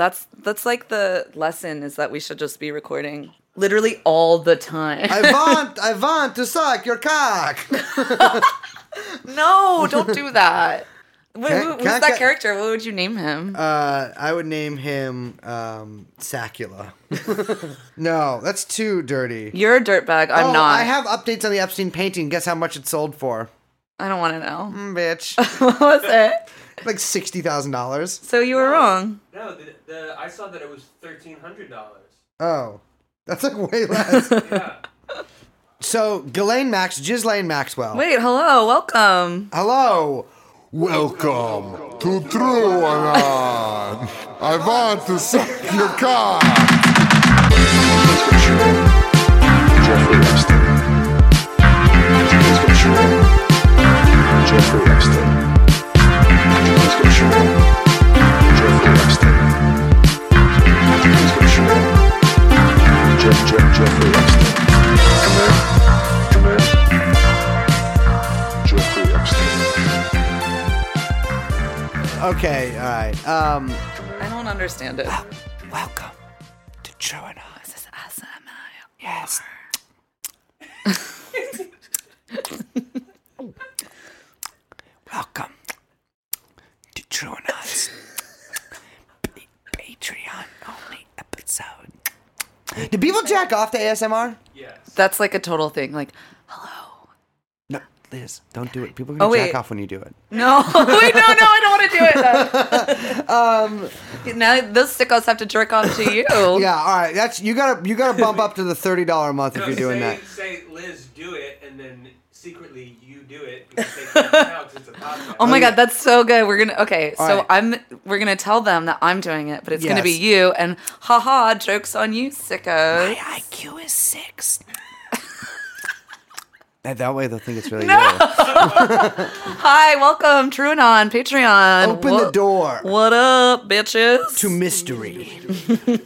That's that's like the lesson is that we should just be recording literally all the time. I want, I want to suck your cock. no, don't do that. Can- who- who's can that can- character? What would you name him? Uh, I would name him um, Sacula. no, that's too dirty. You're a dirtbag. I'm oh, not. I have updates on the Epstein painting. Guess how much it sold for? I don't want to know. Mm, bitch, what was it? like sixty thousand dollars. So you were wrong. No, the, the I saw that it was thirteen hundred dollars. Oh, that's like way less. Yeah. so, Ghislaine Max, Ghislaine Maxwell. Wait, hello, welcome. Hello. Welcome to True or I want to suck your cock. Jeffrey Epstein. Jeff, Jeff, Jeffrey Epstein. Come in. Come in. Jeffrey Epstein. Okay, all right. Um, I don't understand it. welcome to True or Not. This is ASMR. Yes. Welcome to True or Not's Patreon only episode. Do people jack off to ASMR? Yes. That's like a total thing. Like, hello. No, Liz, don't do it. People can Oh, jack off when you do it. No, wait, no, no, I don't want to do it. Though. um, now those sickos have to jerk off to you. Yeah, all right. That's you gotta you gotta bump up to the thirty dollar a month if you're doing say, that. Say, Liz, do it, and then secretly you do it because they can't tell 'cause it's a podcast. Oh my god, that's so good. We're gonna okay, All so right. I'm we're gonna tell them that I'm doing it, but it's gonna be Yes. you and haha, jokes on you, sickos. IQ is six. that, that way they'll think it's really you. Hi, welcome, True and on Patreon. you. Open the What- door What up, bitches? to mystery.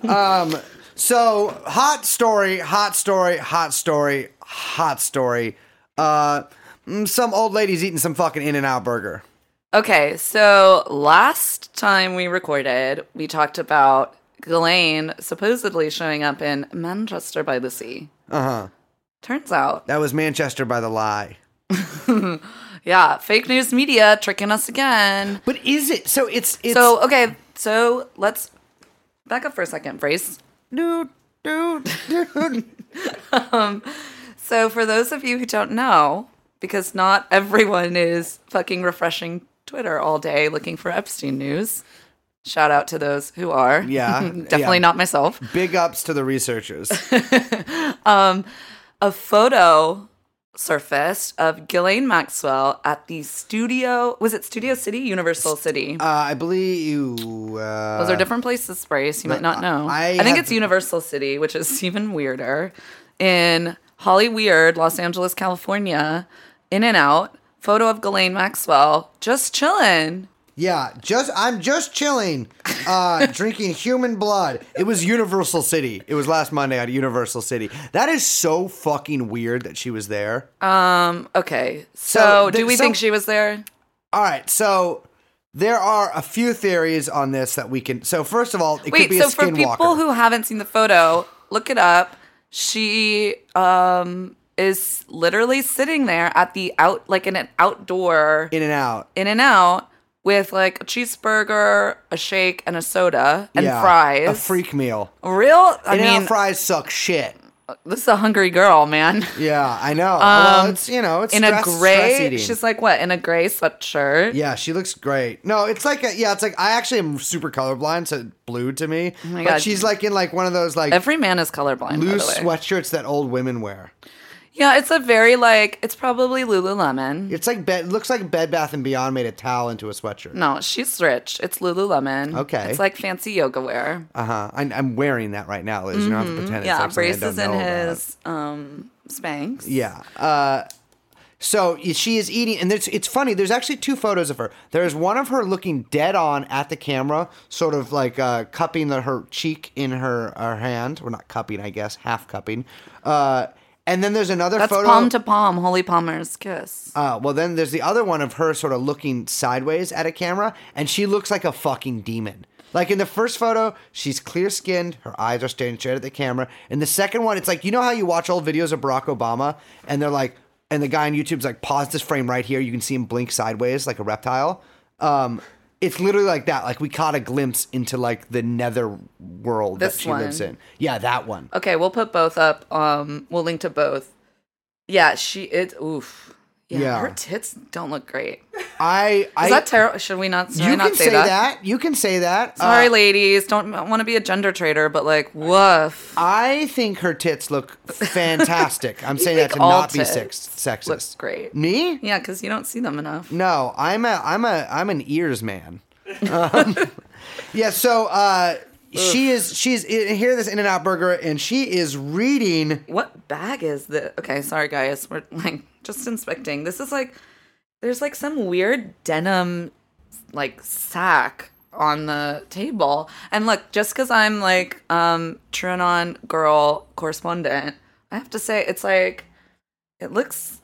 um, so hot story, hot story, hot story, hot story. Uh, mm, some old lady's eating some fucking In and Out burger. Okay, so last time we recorded, we talked about Ghislaine supposedly showing up in Manchester by the Sea. Uh huh. Turns out, That was Manchester by the lie. yeah, fake news media tricking us again. But is it? So it's it's So, okay, so let's back up for a second, Brace. dude, dude, dude. So, for those of you who don't know, because not everyone is fucking refreshing Twitter all day looking for Epstein news, shout out to those who are. Yeah, Definitely yeah. not myself. Big ups to the researchers. A photo surfaced of Ghislaine Maxwell at the studio. Was it Studio City? Universal City. Uh, I believe you. Uh, Those are different places, Brace. You might not know. I I, think it's Universal City, which is even weirder. In Holly Weird, Los Angeles, California, in and out, photo of Ghislaine Maxwell just chilling. Yeah, just I'm just chilling, uh, drinking human blood. It was Universal City. It was last Monday at Universal City. That is so fucking weird that she was there. Um. Okay, so, So, do we so- think she was there? All right, so there are a few theories on this that we can. So first of all, it could Wait, be so a for people who haven't seen the photo, look it up. She um is literally sitting there at the out like in an outdoor in and out. in and out with like a cheeseburger, a shake, and a soda and Yeah, fries. A freak meal. Real? I In mean, fries suck shit. This is a hungry girl, man. Yeah, I know. well, Um, it's you know, it's in stress, a gray, she's like what? In a gray sweatshirt. Yeah, she looks great. No, it's like a, yeah, it's like I actually am super colorblind, so blue to me. Oh my but God. she's like in like one of those like Every man is colorblind. loose sweatshirts that old women wear. Yeah, it's a very like it's probably Lululemon. It's like bed looks like Bed Bath and Beyond made a towel into a sweatshirt. No, she's rich. It's Lululemon. Okay. It's like fancy yoga wear. Uh huh. I'm wearing that right now, Liz. You don't have to pretend. Mm-hmm. yeah, it's like Brace I is don't in his um Spanx. Yeah. Uh, so she is eating, and it's it's funny. There's actually two photos of her. There's one of her looking dead on at the camera, sort of like uh, cupping the, her cheek in her her hand, or not cupping, I guess, half cupping. Uh, and then there's another That's photo. palm to palm, Holy Palmer's kiss. uh, well, then there's the other one of her sort of looking sideways at a camera, and she looks like a fucking demon. Like in the first photo, she's clear skinned, her eyes are staring straight at the camera. In the second one, it's like you know how you watch old videos of Barack Obama and they're like, and the guy on YouTube's like, pause this frame right here. You can see him blink sideways like a reptile. Um, it's literally like that. Like we caught a glimpse into like the nether world This that she lives one. in. Yeah, that one. Okay, we'll put both up. Um, we'll link to both. Yeah, she it. Oof. Yeah, Yeah. her tits don't look great. I, I Is that terrible? Should we not? Should I you not can say that? You can say that. Sorry, Uh, ladies. Don't want to be a gender traitor, but like, woof. I think her tits look fantastic. I'm saying that to not be sex- sexist. Looks great. Me? Yeah, because you don't see them enough. No, I'm a I'm a I'm an ears man. Um, yeah, so uh she is she's here this In and Out burger and she is reading What bag is this? Okay, sorry guys. We're like just inspecting. This is like there's like some weird denim like sack on the table. And look, just because I'm like um TrueAnon girl correspondent, I have to say it's like it looks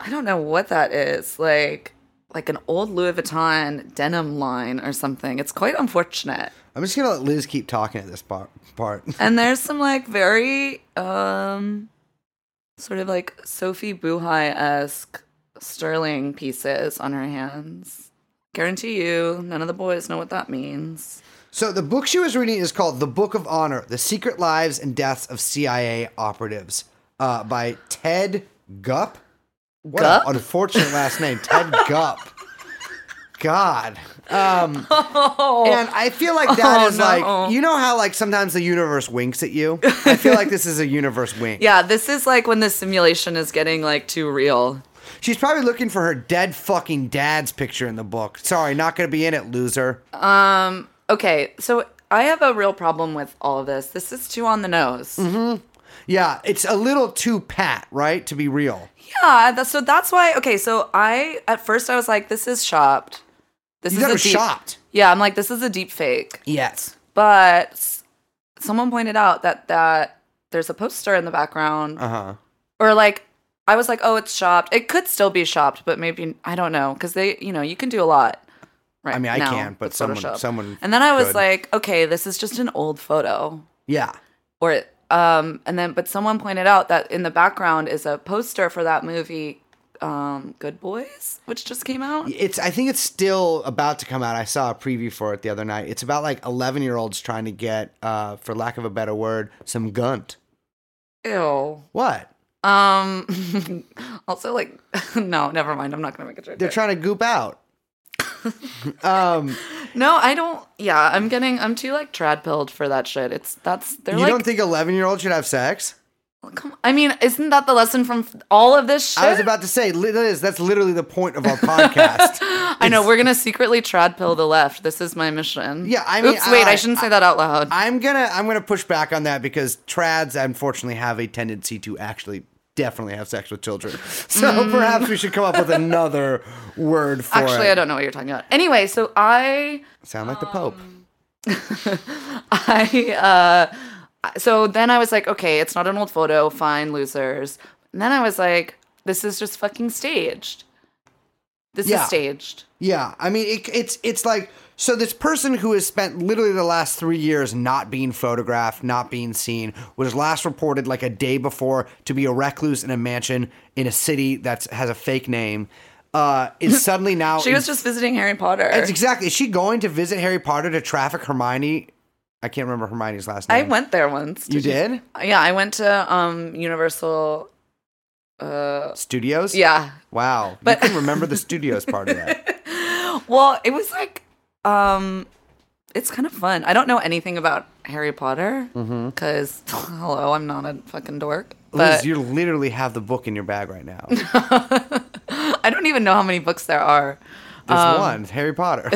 I don't know what that is. Like like an old Louis Vuitton denim line or something. It's quite unfortunate. I'm just gonna let Liz keep talking at this part part. And there's some like very um sort of like Sophie Buhai esque sterling pieces on her hands. Guarantee you, none of the boys know what that means. So the book she was reading is called The Book of Honor: The Secret Lives and Deaths of CIA Operatives uh, by Ted Gupp. What Gupp? unfortunate last name, Ted Gupp. God. Um, and I feel like that is Oh, no. like you know how like sometimes the universe winks at you. I feel like this is a universe wink. Yeah, this is like when the simulation is getting like too real. She's probably looking for her dead fucking dad's picture in the book. Sorry, not gonna be in it, loser. Um. Okay, so I have a real problem with all of this. This is too on the nose. Yeah, it's a little too pat, right? To be real. Yeah, that's, so that's why. Okay, so I at first I was like, this is shopped. This You is it a deep, shopped. Yeah, I'm like, this is a deep fake. Yes. but someone pointed out that that there's a poster in the background Uh huh. or like i was like oh it's shopped it could still be shopped but maybe i don't know because they you know you can do a lot right I mean, I can't, but someone- Photoshop. someone and then i was could. like okay this is just an old photo Yeah. or um and then but someone pointed out that in the background is a poster for that movie um good boys which just came out It's. I think it's still about to come out. I saw a preview for it the other night. It's about like eleven year olds trying to get, uh, for lack of a better word, some gunt. ew What? um also like no never mind i'm not gonna make a joke They're trying to goop out. um, No, I don't. Yeah, I'm getting. I'm too like trad pilled for that shit. It's that's they're you like. don't think eleven year olds should have sex? Come, I mean, isn't that the lesson from all of this shit? I was about to say, Liz, that's literally the point of our podcast. I know we're gonna secretly trad pill the left. This is my mission. Yeah, I mean, Oops, wait, I, I- shouldn't say that out loud. I'm gonna I'm gonna push back on that because trads unfortunately have a tendency to actually definitely have sex with children. So perhaps we should come up with another word for Mm. Actually, it. I don't know what you're talking about. Anyway, so I Sound like the Pope. I uh so then I was like, okay, it's not an old photo, fine, losers. And then I was like, this is just fucking staged. This Yeah. is staged. Yeah, I mean it, it's it's like so this person who has spent literally the last three years not being photographed, not being seen, was last reported like a day before to be a recluse in a mansion in a city that has a fake name. Uh, is suddenly now She was just visiting Harry Potter. It's exactly. Is she going to visit Harry Potter to traffic Hermione? I can't remember Hermione's last name. I went there once. You did? Yeah, I went to um Universal. Uh, Studios? yeah. Wow. But- you can remember the studios part of that. Well, it was like, um, it's kind of fun. I don't know anything about Harry Potter because, hello, I'm not a fucking dork. Liz, But you literally have the book in your bag right now. I don't even know how many books there are. There's Um, one, Harry Potter.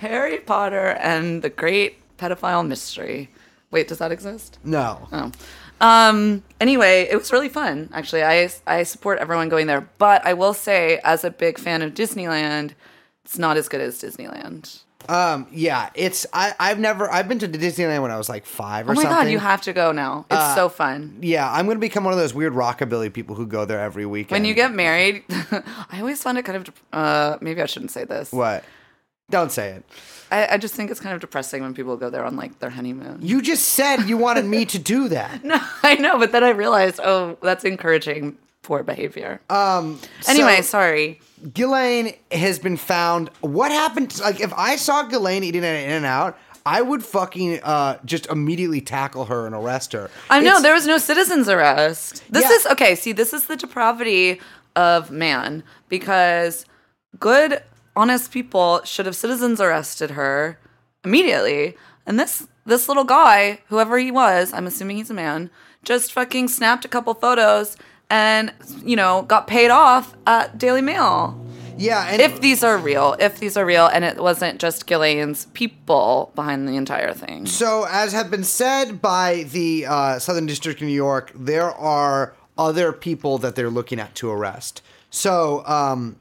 Harry Potter and the Great Pedophile Mystery. Wait, does that exist? No. Oh. Um. Anyway, it was really fun. Actually, I I support everyone going there, but I will say, as a big fan of Disneyland, it's not as good as Disneyland. Um, yeah, it's I, I've never I've been to Disneyland when I was like five or something. Oh my something. god, you have to go now. It's Uh, so fun. Yeah, I'm gonna become one of those weird rockabilly people who go there every weekend. When you get married, I always find it kind of. Uh, maybe I shouldn't say this. what? Don't say it. I, I just think it's kind of depressing when people go there on like their honeymoon. You just said you wanted me to do that. No, I know, but then I realized, oh, that's encouraging poor behavior. Um. Anyway, so- sorry. Ghislaine has been found. What happened? Like, if I saw Ghislaine eating at In and Out, I would fucking uh, just immediately tackle her and arrest her. I know It's- there was no citizens arrest. This Yeah. is okay. See, this is the depravity of man because good, honest people should have citizens arrested her immediately, and this this little guy, whoever he was, I'm assuming he's a man, just fucking snapped a couple photos and you know got paid off at Daily Mail. Yeah, and If these are real, if these are real, and it wasn't just Ghislaine's people behind the entire thing. So, as have been said by the uh, Southern District of New York, there are other people that they're looking at to arrest. So, um,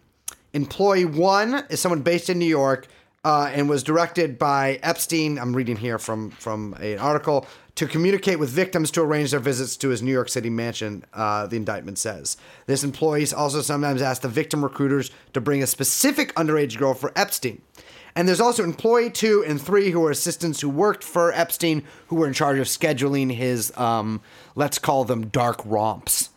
employee one is someone based in New York uh, and was directed by Epstein. I'm reading here from from an article to communicate with victims to arrange their visits to his New York City mansion. Uh, the indictment says this employee also sometimes asked the victim recruiters to bring a specific underage girl for Epstein. And there's also employee two and three who are assistants who worked for Epstein, who were in charge of scheduling his, um, let's call them dark romps.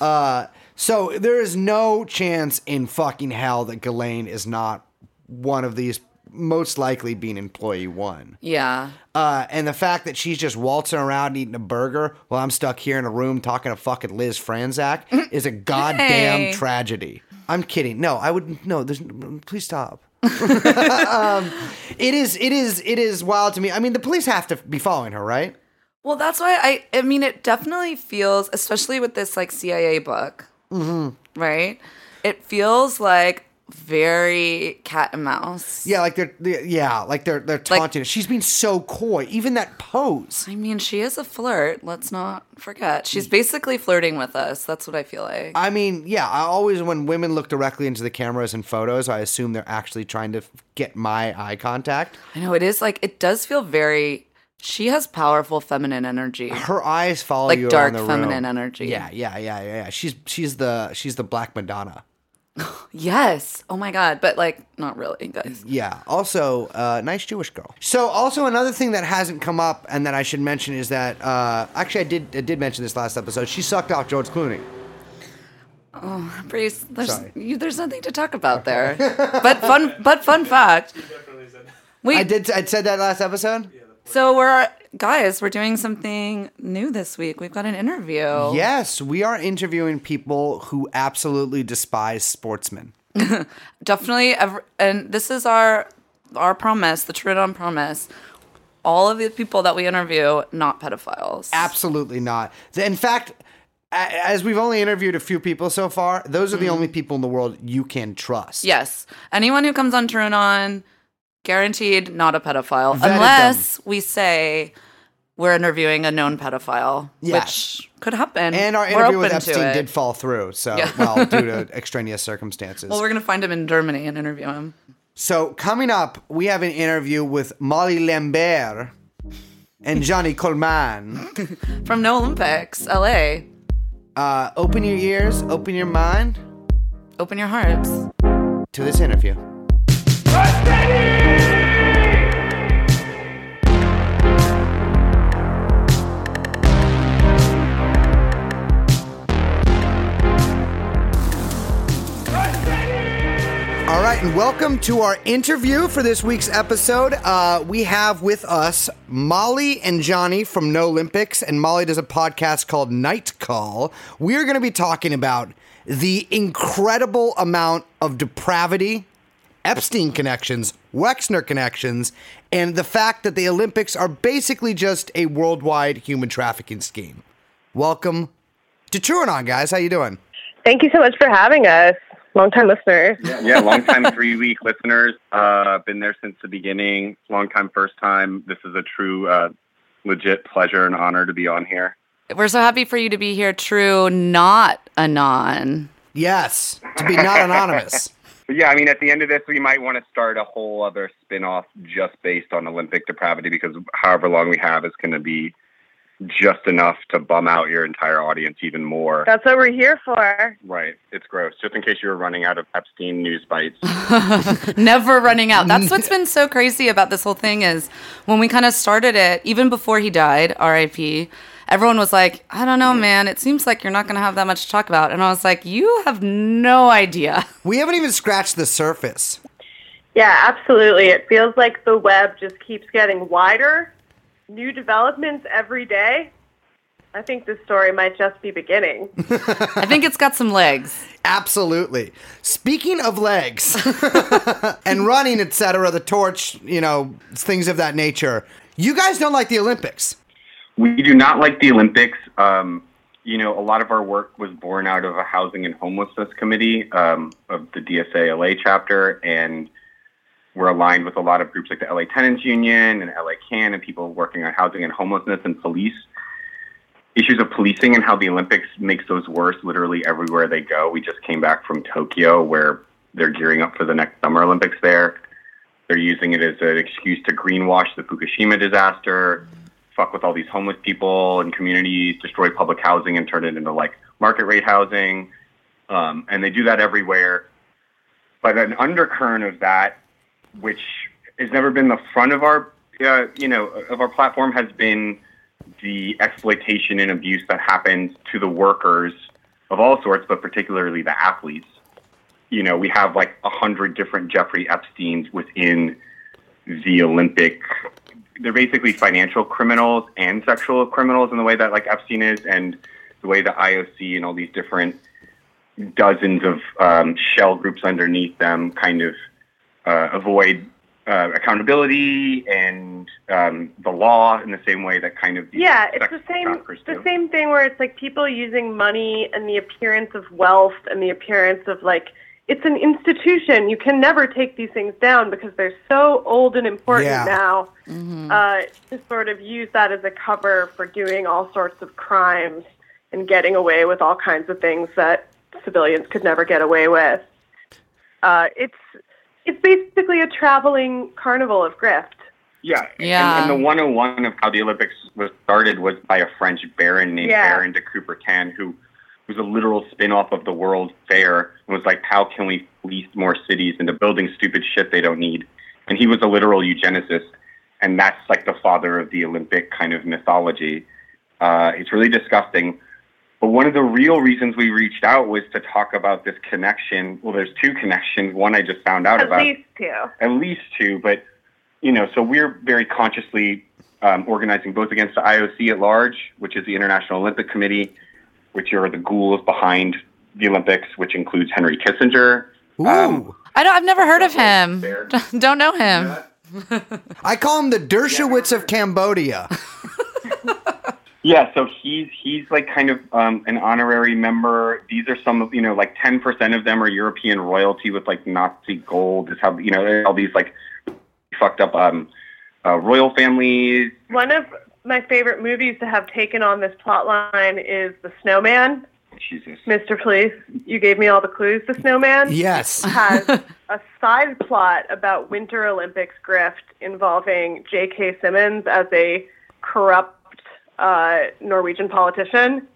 Uh, so there is no chance in fucking hell that Ghislaine is not one of these, most likely being employee one. Yeah. Uh, and the fact that she's just waltzing around eating a burger while I'm stuck here in a room talking to fucking Liz Franczak is a goddamn Hey. tragedy. I'm kidding. No, I would no. There's please stop. um, it is. It is. It is wild to me. I mean, the police have to be following her, right? Well, that's why I. I mean, it definitely feels, especially with this like CIA book, Mm-hmm. right? It feels like very cat and mouse. Yeah, like they're, they yeah, like they're they're taunting her. She's being so coy. Even that pose. I mean, she is a flirt. Let's not forget. She's basically flirting with us. That's what I feel like. I mean, yeah. I always when women look directly into the cameras and photos, I assume they're actually trying to get my eye contact. I know it is like it does feel very. She has powerful feminine energy. Her eyes follow Like you dark around the feminine room. energy. Yeah, yeah, yeah, yeah, yeah. She's she's the she's the Black Madonna. Yes. Oh my god. But like, not really, guys. Yeah. Also, uh, nice Jewish girl. So, also another thing that hasn't come up and that I should mention is that uh, actually I did I did mention this last episode. She sucked off George Clooney. Oh, Breeze, there's you, there's nothing to talk about there. but fun. But fun fact. Definitely. We I did I said that last episode. So we're guys, we're doing something new this week. We've got an interview. Yes, we are interviewing people who absolutely despise sportsmen. Definitely ev- and this is our our promise, the TrueAnon promise. All of the people that we interview not pedophiles. Absolutely not. In fact, as we've only interviewed a few people so far, those are the mm-hmm. only people in the world you can trust. Yes. Anyone who comes on TrueAnon guaranteed not a pedophile Vetted unless we say we're interviewing a known pedophile, Yes. which could happen. And our interview with to Epstein did fall through, so Yeah. well, due to extraneous circumstances. Well, we're gonna find him in Germany and interview him. So coming up, we have an interview with Molly Lambert and Johnny Coleman. From No Olympics, LA. Uh, open your ears, open your mind Open your hearts. to this interview. All right, and welcome to our interview for this week's episode. Uh, we have with us Molly and Johnny from No Olympics, and Molly does a podcast called Night Call. We are going to be talking about the incredible amount of depravity, Epstein connections, Wexner connections, and the fact that the Olympics are basically just a worldwide human trafficking scheme. Welcome to TrueAnon, guys. How you doing? Thank you so much for having us. Long time listener. yeah, long time three week listeners. Uh, been there since the beginning. Long time, first time. This is a true, uh, legit pleasure and honor to be on here. We're so happy for you to be here, True, not Anon. Yes, to be not anonymous. Yeah, I mean, at the end of this, we might want to start a whole other spin off just based on Olympic depravity because however long we have is going to be just enough to bum out your entire audience even more. That's what we're here for. Right. It's gross. Just in case you were running out of Epstein news bites. Never running out. That's what's been so crazy about this whole thing is when we kind of started it, even before he died, RIP, everyone was like, I don't know, man. It seems like you're not going to have that much to talk about. And I was like, you have no idea. We haven't even scratched the surface. Yeah, absolutely. It feels like the web just keeps getting wider, new developments every day. I think this story might just be beginning. I think it's got some legs. Absolutely. Speaking of legs and running, etc., the torch, you know, things of that nature. You guys don't like the Olympics. We do not like the Olympics. Um, you know, a lot of our work was born out of a housing and homelessness committee um, of the DSA LA chapter, and we're aligned with a lot of groups like the LA Tenants Union and LA CAN and people working on housing and homelessness and police issues of policing and how the Olympics makes those worse literally everywhere they go. We just came back from Tokyo where they're gearing up for the next Summer Olympics there. They're using it as an excuse to greenwash the Fukushima disaster, fuck with all these homeless people and communities, destroy public housing and turn it into like market rate housing. Um, and they do that everywhere. But an undercurrent of that, which has never been the front of our, uh, you know, of our platform, has been the exploitation and abuse that happens to the workers of all sorts, but particularly the athletes. You know, we have like a hundred different Jeffrey Epstein's within the Olympic. They're basically financial criminals and sexual criminals in the way that like Epstein is, and the way the IOC and all these different dozens of um, shell groups underneath them kind of uh, avoid uh, accountability and um, the law in the same way that kind of Yeah, it's the same the do. same thing where it's like people using money and the appearance of wealth and the appearance of like it's an institution. You can never take these things down because they're so old and important Yeah. now. Uh, to sort of use that as a cover for doing all sorts of crimes and getting away with all kinds of things that civilians could never get away with. Uh, it's it's basically a traveling carnival of grift. Yeah, Yeah. And, and the 101 of how the Olympics was started was by a French baron named Yeah. Baron de Coubertin, who was a literal spin-off of the World Fair and was like, how can we fleece more cities into building stupid shit they don't need? And he was a literal eugenicist, and that's like the father of the Olympic kind of mythology. Uh, it's really disgusting. But one of the real reasons we reached out was to talk about this connection. Well, there's two connections. One I just found out At about At least two. at least two, but you know, so we're very consciously um, organizing both against the IOC at large, which is the International Olympic Committee, which are the ghouls behind the Olympics, which includes Henry Kissinger. Ooh. Um, I don't, I've never heard of him. There. Don't know him. I call him the Dershowitz of Cambodia. Yeah, so he's he's like kind of um, an honorary member. These are some of you know like ten percent of them are European royalty with like Nazi gold. Is how you know all these like fucked up um, uh, royal families. One of my favorite movies to have taken on this plot line is The Snowman. Jesus. Mr. Please, you gave me all the clues. The Snowman Yes. has a side plot about Winter Olympics grift involving J.K. Simmons as a corrupt uh, Norwegian politician.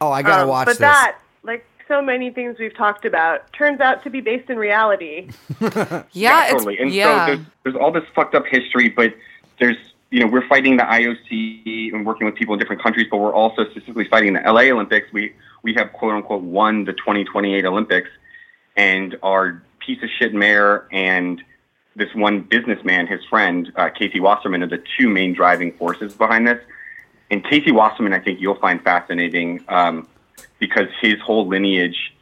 Oh, I gotta Um, watch but this. that, like so many things we've talked about, turns out to be based in reality. Yeah, it's totally. And yeah. so there's, there's all this fucked up history, but there's you know we're fighting the IOC and working with people in different countries, but we're also specifically fighting the LA Olympics. We we have quote unquote won the 2028 Olympics, and our piece of shit mayor and this one businessman, his friend uh, Casey Wasserman, are the two main driving forces behind this. And Casey Wasserman, I think you'll find fascinating um, because his whole lineage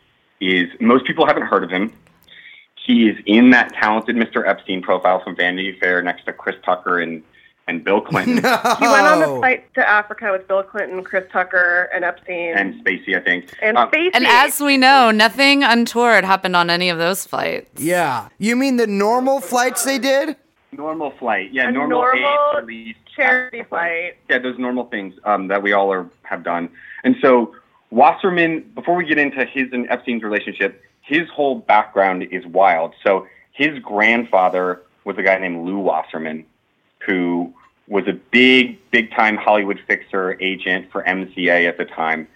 is most people haven't heard of him he is in that talented Mr. Epstein profile from Vanity Fair next to Chris Tucker and, and Bill Clinton He went on the flight to Africa with Bill Clinton, Chris Tucker, and Epstein, and Spacey, I think. and Um, Spacey. and as we know, nothing untoward happened on any of those flights. Yeah. You mean the normal flights they did? normal flight, yeah, A normal, normal aid, release, charity yeah, those normal things um, that we all are have done. And so Wasserman, before we get into his and Epstein's relationship, his whole background is wild. So his grandfather was a guy named Lew Wasserman, who was a big, big time Hollywood fixer agent for MCA at the time,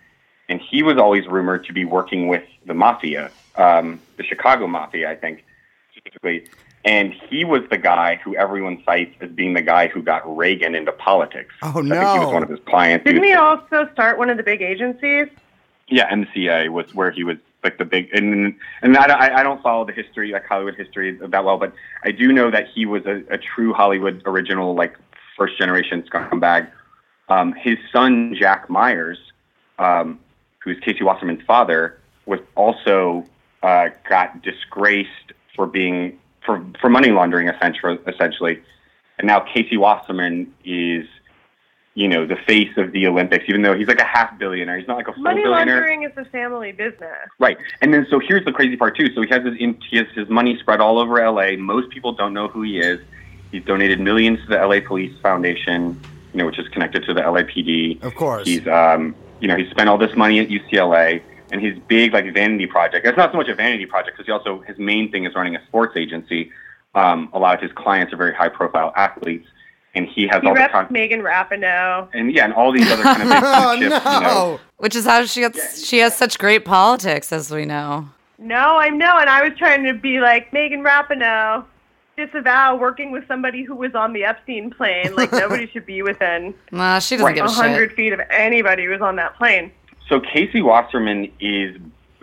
and he was always rumored to be working with the mafia, um, the Chicago mafia, I think, specifically. And he was the guy who everyone cites as being the guy who got Reagan into politics. Oh, no. I think he was one of his clients. Didn't was- he also start one of the big agencies? yeah, MCA was where he was like the big and and I, I I don't follow the history like Hollywood history that well, but I do know that he was a, a true Hollywood original like first generation scumbag. Um, his son Jack Myers, um, who's Casey Wasserman's father, was also uh, got disgraced for being for for money laundering essentially essentially, and now Casey Wasserman is. You know the face of the Olympics, even though he's like a half billionaire. He's not like a full Money billionaire. laundering is a family business. Right. And then so here's the crazy part too. So he has his he has his money spread all over LA. Most people don't know who he is. He's donated millions to the LA Police Foundation, you know, which is connected to the LAPD. Of course. He's um, you know, he's spent all this money at UCLA and his big like vanity project. It's not so much a vanity project because he also his main thing is running a sports agency. Um, a lot of his clients are very high profile athletes and he has He all the reps con- Megan Rapinoe. and yeah, and all these other kind of big Oh, blue no. you know. Which is how she gets. She has such great politics, as we know. No, I know, and I was trying to be like Megan Rapinoe, disavow working with somebody who was on the Epstein plane. Like nobody should be within Nah, she doesn't Right. give a a hundred feet of anybody who was on that plane. So Casey Wasserman is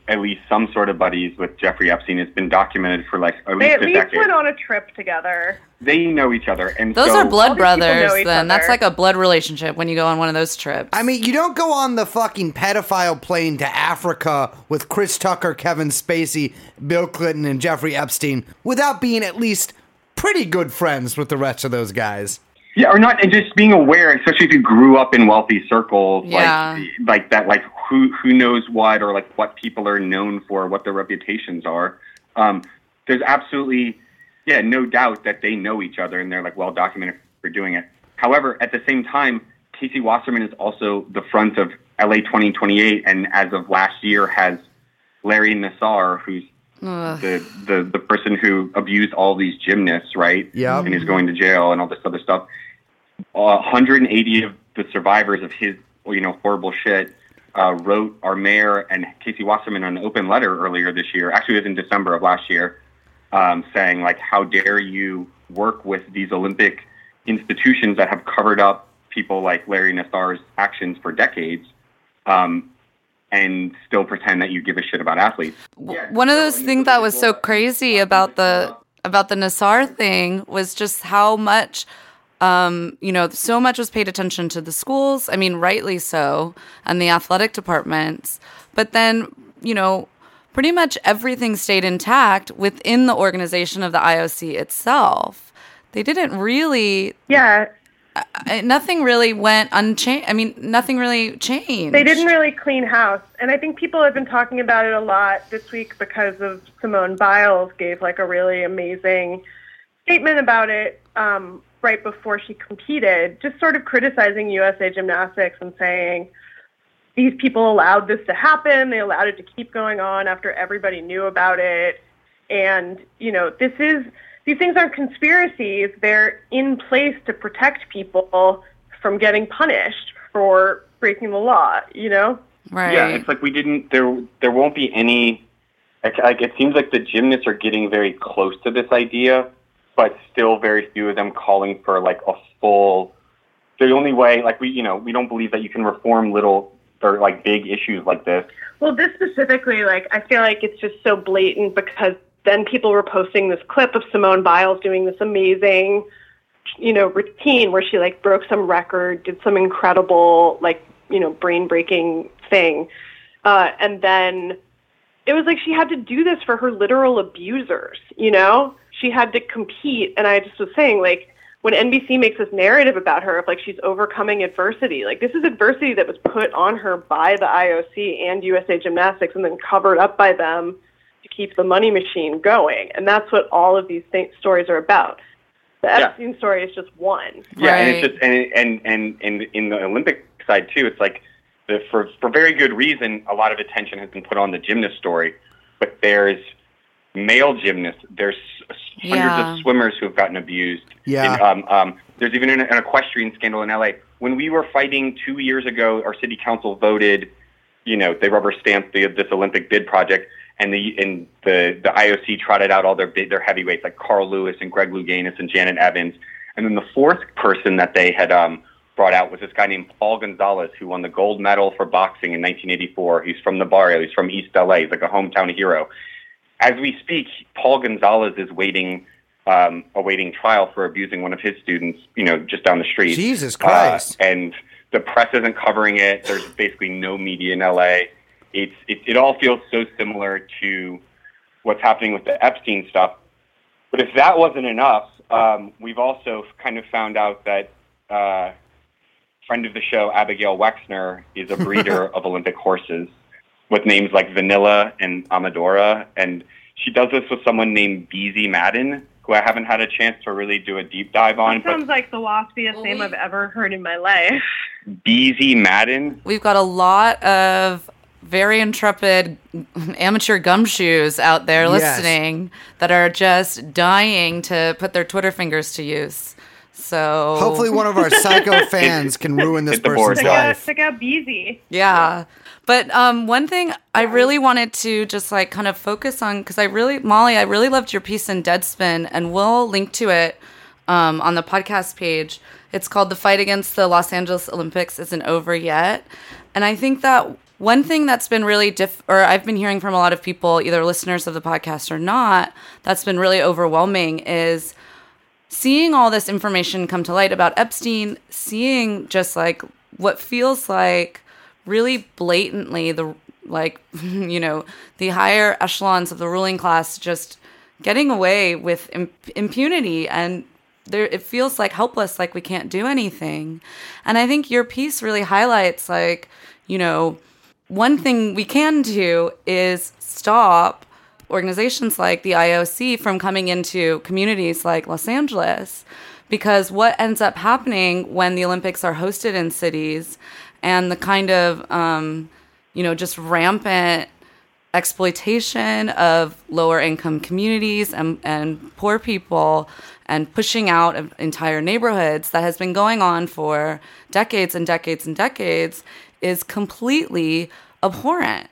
at least some sort of buddies with Jeffrey Epstein. It's been documented for like at least a decade. They at a least decade. went on a trip together. they know each other, and Those so, are blood All these people know brothers. each Then that's like a blood relationship when you go on one of those trips. I mean, you don't go on the fucking pedophile plane to Africa with Chris Tucker, Kevin Spacey, Bill Clinton, and Jeffrey Epstein without being at least pretty good friends with the rest of those guys. Yeah, or not, and just being aware, especially if you grew up in wealthy circles, Yeah. like like that, like who who knows what, or like what people are known for, what their reputations are. Um, there's absolutely, yeah, no doubt that they know each other and they're like well documented for doing it. However, at the same time, Casey Wasserman is also the front of LA 2028, and as of last year, has Larry Nassar, who's the, the the person who abused all these gymnasts, right? Yeah, And is going to jail and all this other stuff. Uh, 180 of the survivors of his, you know, horrible shit uh, wrote our mayor and Casey Wasserman an open letter earlier this year. Actually, it was in December of last year, um, saying like, "How dare you work with these Olympic institutions that have covered up people like Larry Nassar's actions for decades?" Um, and still pretend that you give a shit about athletes. one of those things that was so crazy about the about the Nassar thing was just how much um, you know, so much was paid attention to the schools. I mean, rightly so, and the athletic departments. But then, you know, pretty much everything stayed intact within the organization of the IOC itself. They didn't really, Yeah, nothing really went unchanged. I mean, nothing really changed. they didn't really clean house, and I think people have been talking about it a lot this week because of Simone Biles gave like a really amazing statement about it um, right before she competed, just sort of criticizing USA Gymnastics and saying these people allowed this to happen. They allowed it to keep going on after everybody knew about it. And, you know, this is, these things aren't conspiracies. They're in place to protect people from getting punished for breaking the law, you know? right. Yeah, it's like we didn't. There, there won't be any. Like, like it seems like the gymnasts are getting very close to this idea, but still very few of them calling for like a full. The only way, like we, you know, we don't believe that you can reform little or like big issues like this. Well, this specifically, like, I feel like it's just so blatant because then people were posting this clip of Simone Biles doing this amazing, you know, routine where she like broke some record, did some incredible, like, you know, brain breaking thing. Uh, and then it was like she had to do this for her literal abusers, you know? She had to compete. And I just was saying, like, when NBC makes this narrative about her of like she's overcoming adversity, like this is adversity that was put on her by the IOC and USA Gymnastics and then covered up by them to keep the money machine going. And that's what all of these th- stories are about. The Yeah. Epstein story is just one. Yeah, and it's just and and and and in the Olympic side too, it's like the, for for very good reason, a lot of attention has been put on the gymnast story, but there's male gymnasts, there's hundreds Yeah. of swimmers who have gotten abused. Yeah. And, um, um, there's even an, an equestrian scandal in LA. When we were fighting two years ago, our city council voted, you know, they rubber stamped the, this Olympic bid project, and the and the the IOC trotted out all their their heavyweights like Carl Lewis and Greg Louganis and Janet Evans, and then the fourth person that they had um, brought out was this guy named Paul Gonzalez, who won the gold medal for boxing in 1984. He's from the barrio. He's from East LA. He's like a hometown hero. As we speak, Paul Gonzalez is waiting, um, awaiting trial for abusing one of his students. You know, just down the street. Jesus Uh, Christ. and the press isn't covering it. There's basically no media in LA. It's it, it all feels so similar to what's happening with the Epstein stuff. But if that wasn't enough, um, we've also kind of found out that uh, friend of the show Abigail Wexner is a breeder of Olympic horses with names like Vanilla and Amadora, and she does this with someone named Beezie Madden, who I haven't had a chance to really do a deep dive on. That But sounds like the waspiest name I've ever heard in my life. Beezie Madden, We've got a lot of very intrepid amateur gumshoes out there Yes. listening that are just dying to put their Twitter fingers to use. So Hopefully, one of our psycho fans can ruin this Hit the board. person's Check out, life. check out Beezie. Yeah. But um, one thing I really wanted to just like kind of focus on because I really, Molly, I really loved your piece in Deadspin, and we'll link to it um, on the podcast page. It's called The Fight Against the Los Angeles Olympics Isn't Over Yet. And I think that one thing that's been really diff, or I've been hearing from a lot of people, either listeners of the podcast or not, that's been really overwhelming is seeing all this information come to light about Epstein, seeing just like what feels like really blatantly the like you know the higher echelons of the ruling class just getting away with imp- impunity and there it feels like helpless like we can't do anything. And i think your piece really highlights like you know one thing we can do is stop organizations like the IOC from coming into communities like Los Angeles because what ends up happening when the Olympics are hosted in cities and the kind of um, you know just rampant exploitation of lower income communities and, and poor people and pushing out of entire neighborhoods that has been going on for decades and decades and decades is completely abhorrent.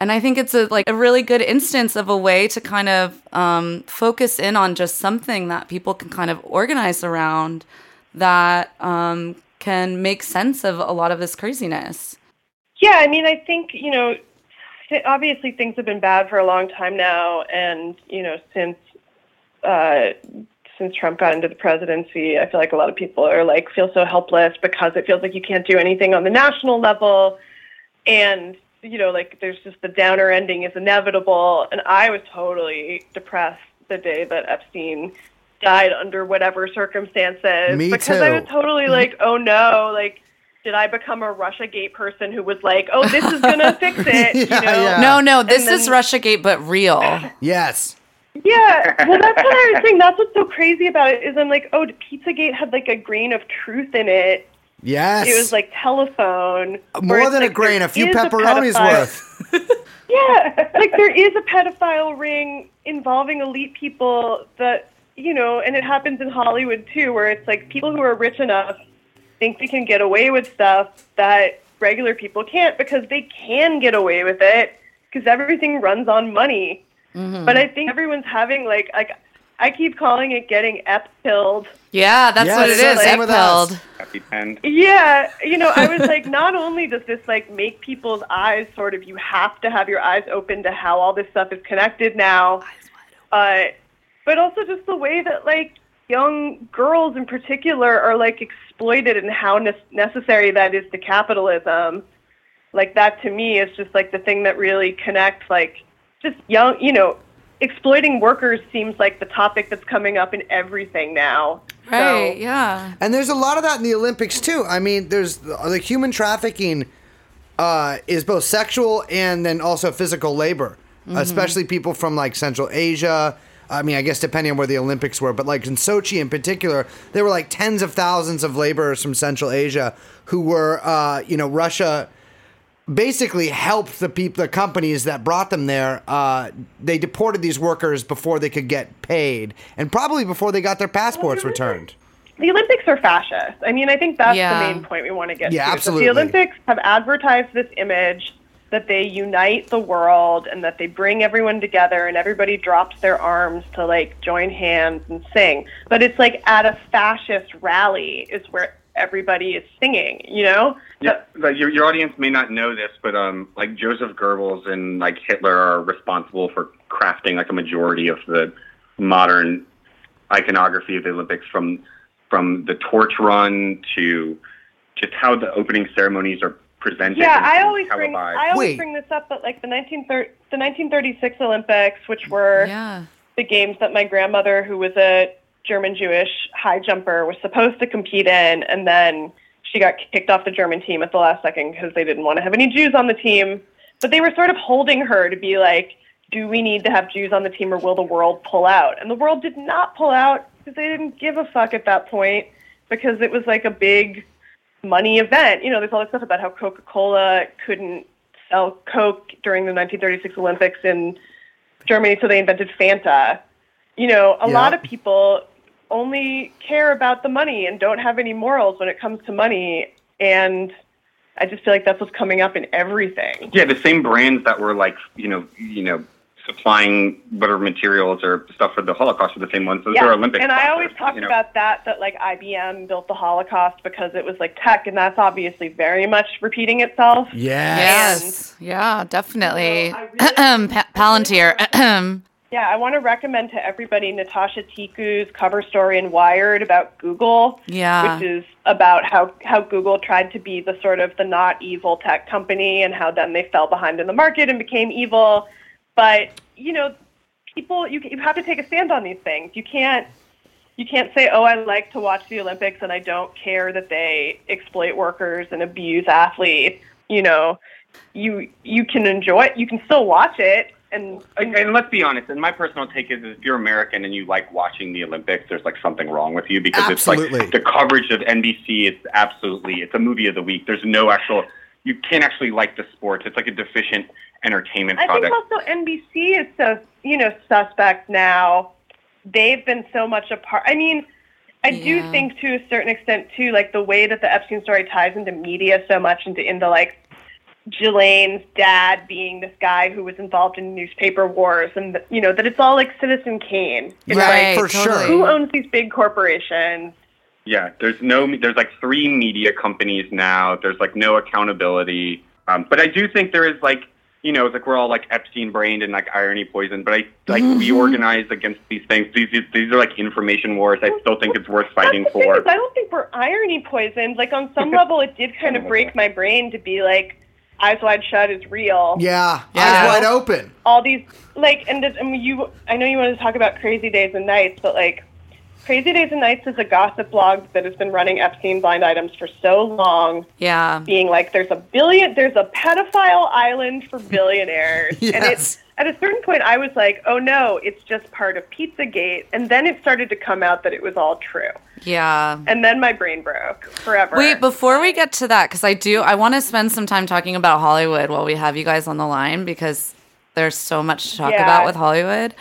And I think it's a like a really good instance of a way to kind of um, focus in on just something that people can kind of organize around that um, can make sense of a lot of this craziness. Yeah, I mean, I think, you know, obviously things have been bad for a long time now. And, you know, since, uh, since Trump got into the presidency, I feel like a lot of people are like, feel so helpless because it feels like you can't do anything on the national level. And, you know, like there's just the downer ending is inevitable. And I was totally depressed the day that Epstein died under whatever circumstances. Me because I was totally mm-hmm. like, oh no, like, did I become a Russia Gate person who was like, oh, this is going to fix it? you know? yeah. No, no, this then- is Russiagate, but real. Yes. Yeah, well, that's what I was saying. That's what's so crazy about it is I'm like, oh, Pizzagate had like a grain of truth in it. Yes. It was like telephone. Uh, more than like a grain, a few pepperonis pedophile- worth. Yeah, like there is a pedophile ring involving elite people that you know, and it happens in Hollywood too, where it's like people who are rich enough think they can get away with stuff that regular people can't because they can get away with it because everything runs on money. But I think everyone's having like like I keep calling it getting ep pilled. Yeah, that's Yeah, what it same- is. same with us. Happy Pen. Yeah, you know, I was like, not only does this like make people's eyes sort of, you have to have your eyes open to how all this stuff is connected now, uh, but also just the way that like young girls in particular are like exploited and how ne- necessary that is to capitalism. Like that to me is just like the thing that really connects like just young, you know, exploiting workers seems like the topic that's coming up in everything now. Right, So- yeah. And there's a lot of that in the Olympics too. I mean, there's the, the human trafficking uh, is both sexual and then also physical labor, especially people from like Central Asia. I mean, I guess depending on where the Olympics were, but like in Sochi in particular, there were like tens of thousands of laborers from Central Asia who were, uh, you know, Russia basically helped the people, the companies that brought them there. Uh, they deported these workers before they could get paid, and probably before they got their passports returned. the Olympics are fascist. I mean, I think that's Yeah. the main point we want to get Yeah, to. is that absolutely. The Olympics have advertised this image that they unite the world and that they bring everyone together and everybody drops their arms to like join hands and sing. But it's like at a fascist rally is where everybody is singing, you know? Yeah, like your your audience may not know this, but um, like Joseph Goebbels and like Hitler are responsible for crafting like a majority of the modern iconography of the Olympics, from from the torch run to just how the opening ceremonies are presented. Yeah, and- I and always bring. I always Wait. bring this up, but like the 1930, the 1936 Olympics, which were Yeah. the games that my grandmother, who was a German Jewish high jumper, was supposed to compete in, and then she got kicked off the German team at the last second because they didn't want to have any Jews on the team. But they were sort of holding her to be like, do we need to have Jews on the team or will the world pull out? And the world did not pull out because they didn't give a fuck at that point because it was like a big money event. You know, there's all this stuff about how Coca Cola couldn't sell Coke during the 1936 Olympics in Germany, so they invented Fanta. You know, a Yeah. lot of people only care about the money and don't have any morals when it comes to money. And I just feel like that's what's coming up in everything. Yeah, the same brands that were like you know you know supplying whatever materials or stuff for the Holocaust are the same ones. Those are Olympic. and I always sponsors, talk you know? about that that like IBM built the Holocaust because it was like tech, and that's obviously very much repeating itself. Yes. Yes. Yeah, definitely. I really- Palantir. Yeah, I want to recommend to everybody Natasha Tiku's cover story in Wired about Google, Yeah. which is about how, how Google tried to be the sort of the not evil tech company and how then they fell behind in the market and became evil. But, you know, people you you have to take a stand on these things. You can't you can't say, "Oh, I like to watch the Olympics and I don't care that they exploit workers and abuse athletes." You know, you you can enjoy it. You can still watch it and And, and let's be honest. And my personal take is, if you're American and you like watching the Olympics, there's like something wrong with you because Absolutely. it's like the coverage of NBC. It's absolutely it's a movie of the week. There's no actual. You can't actually like the sports. It's like a deficient entertainment I think also NBC is so you know suspect now. They've been so much a part. I mean, I do think to a certain extent too, like the way that the Epstein story ties into media so much into into like Ghislaine's dad being this guy who was involved in newspaper wars, and you know that it's all like Citizen Kane. It's Right, like for sure. who owns these big corporations? Yeah, there's no, there's like three media companies now. There's like no accountability. Um, but I do think there is like, you know, it's like we're all like Epstein brained and like irony poisoned. But I like we organize against these things. These these are like information wars. I still think it's worth fighting That's the thing for. I don't think we're irony poisoned. Like on some level, it did kind of break my brain to be like, Eyes Wide Shut is real. Yeah. Yeah. Eyes wide open. all these like and, this, and you I know you want to talk about Crazy Days and Nights, but like Crazy Days and Nights is a gossip blog that has been running Epstein blind items for so long, Yeah. being like there's a billion there's a pedophile island for billionaires. And Yes. it's at a certain point I was like, oh no, it's just part of Pizzagate. And then it started to come out that it was all true. Yeah. And then my brain broke forever. Wait, before we get to that, because I do, I want to spend some time talking about Hollywood while we have you guys on the line because there's so much to talk Yeah. about with Hollywood.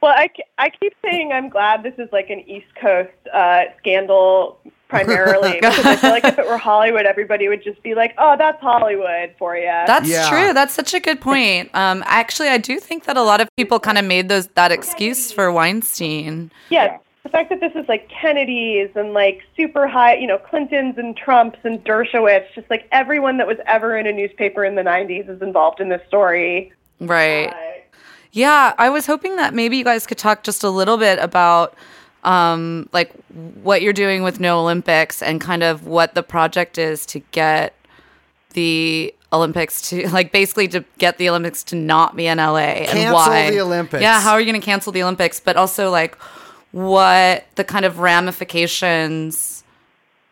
Well, I, I keep saying I'm glad this is like an East Coast uh, scandal primarily because I feel like if it were Hollywood, everybody would just be like, "Oh, that's Hollywood for you." That's Yeah. true. That's such a good point. Um, actually, I do think that a lot of people kind of made those that excuse for Weinstein. yeah. The fact that this is like Kennedy's and like super high, you know, Clintons and Trumps and Dershowitz, just like everyone that was ever in a newspaper in the '90s is involved in this story. Right. Yeah, I was hoping that maybe you guys could talk just a little bit about um, like what you're doing with No Olympics and kind of what the project is to get the Olympics to like basically to get the Olympics to not be in LA and Cancel why the Olympics. Yeah, how are you going to cancel the Olympics? But also like what the kind of ramifications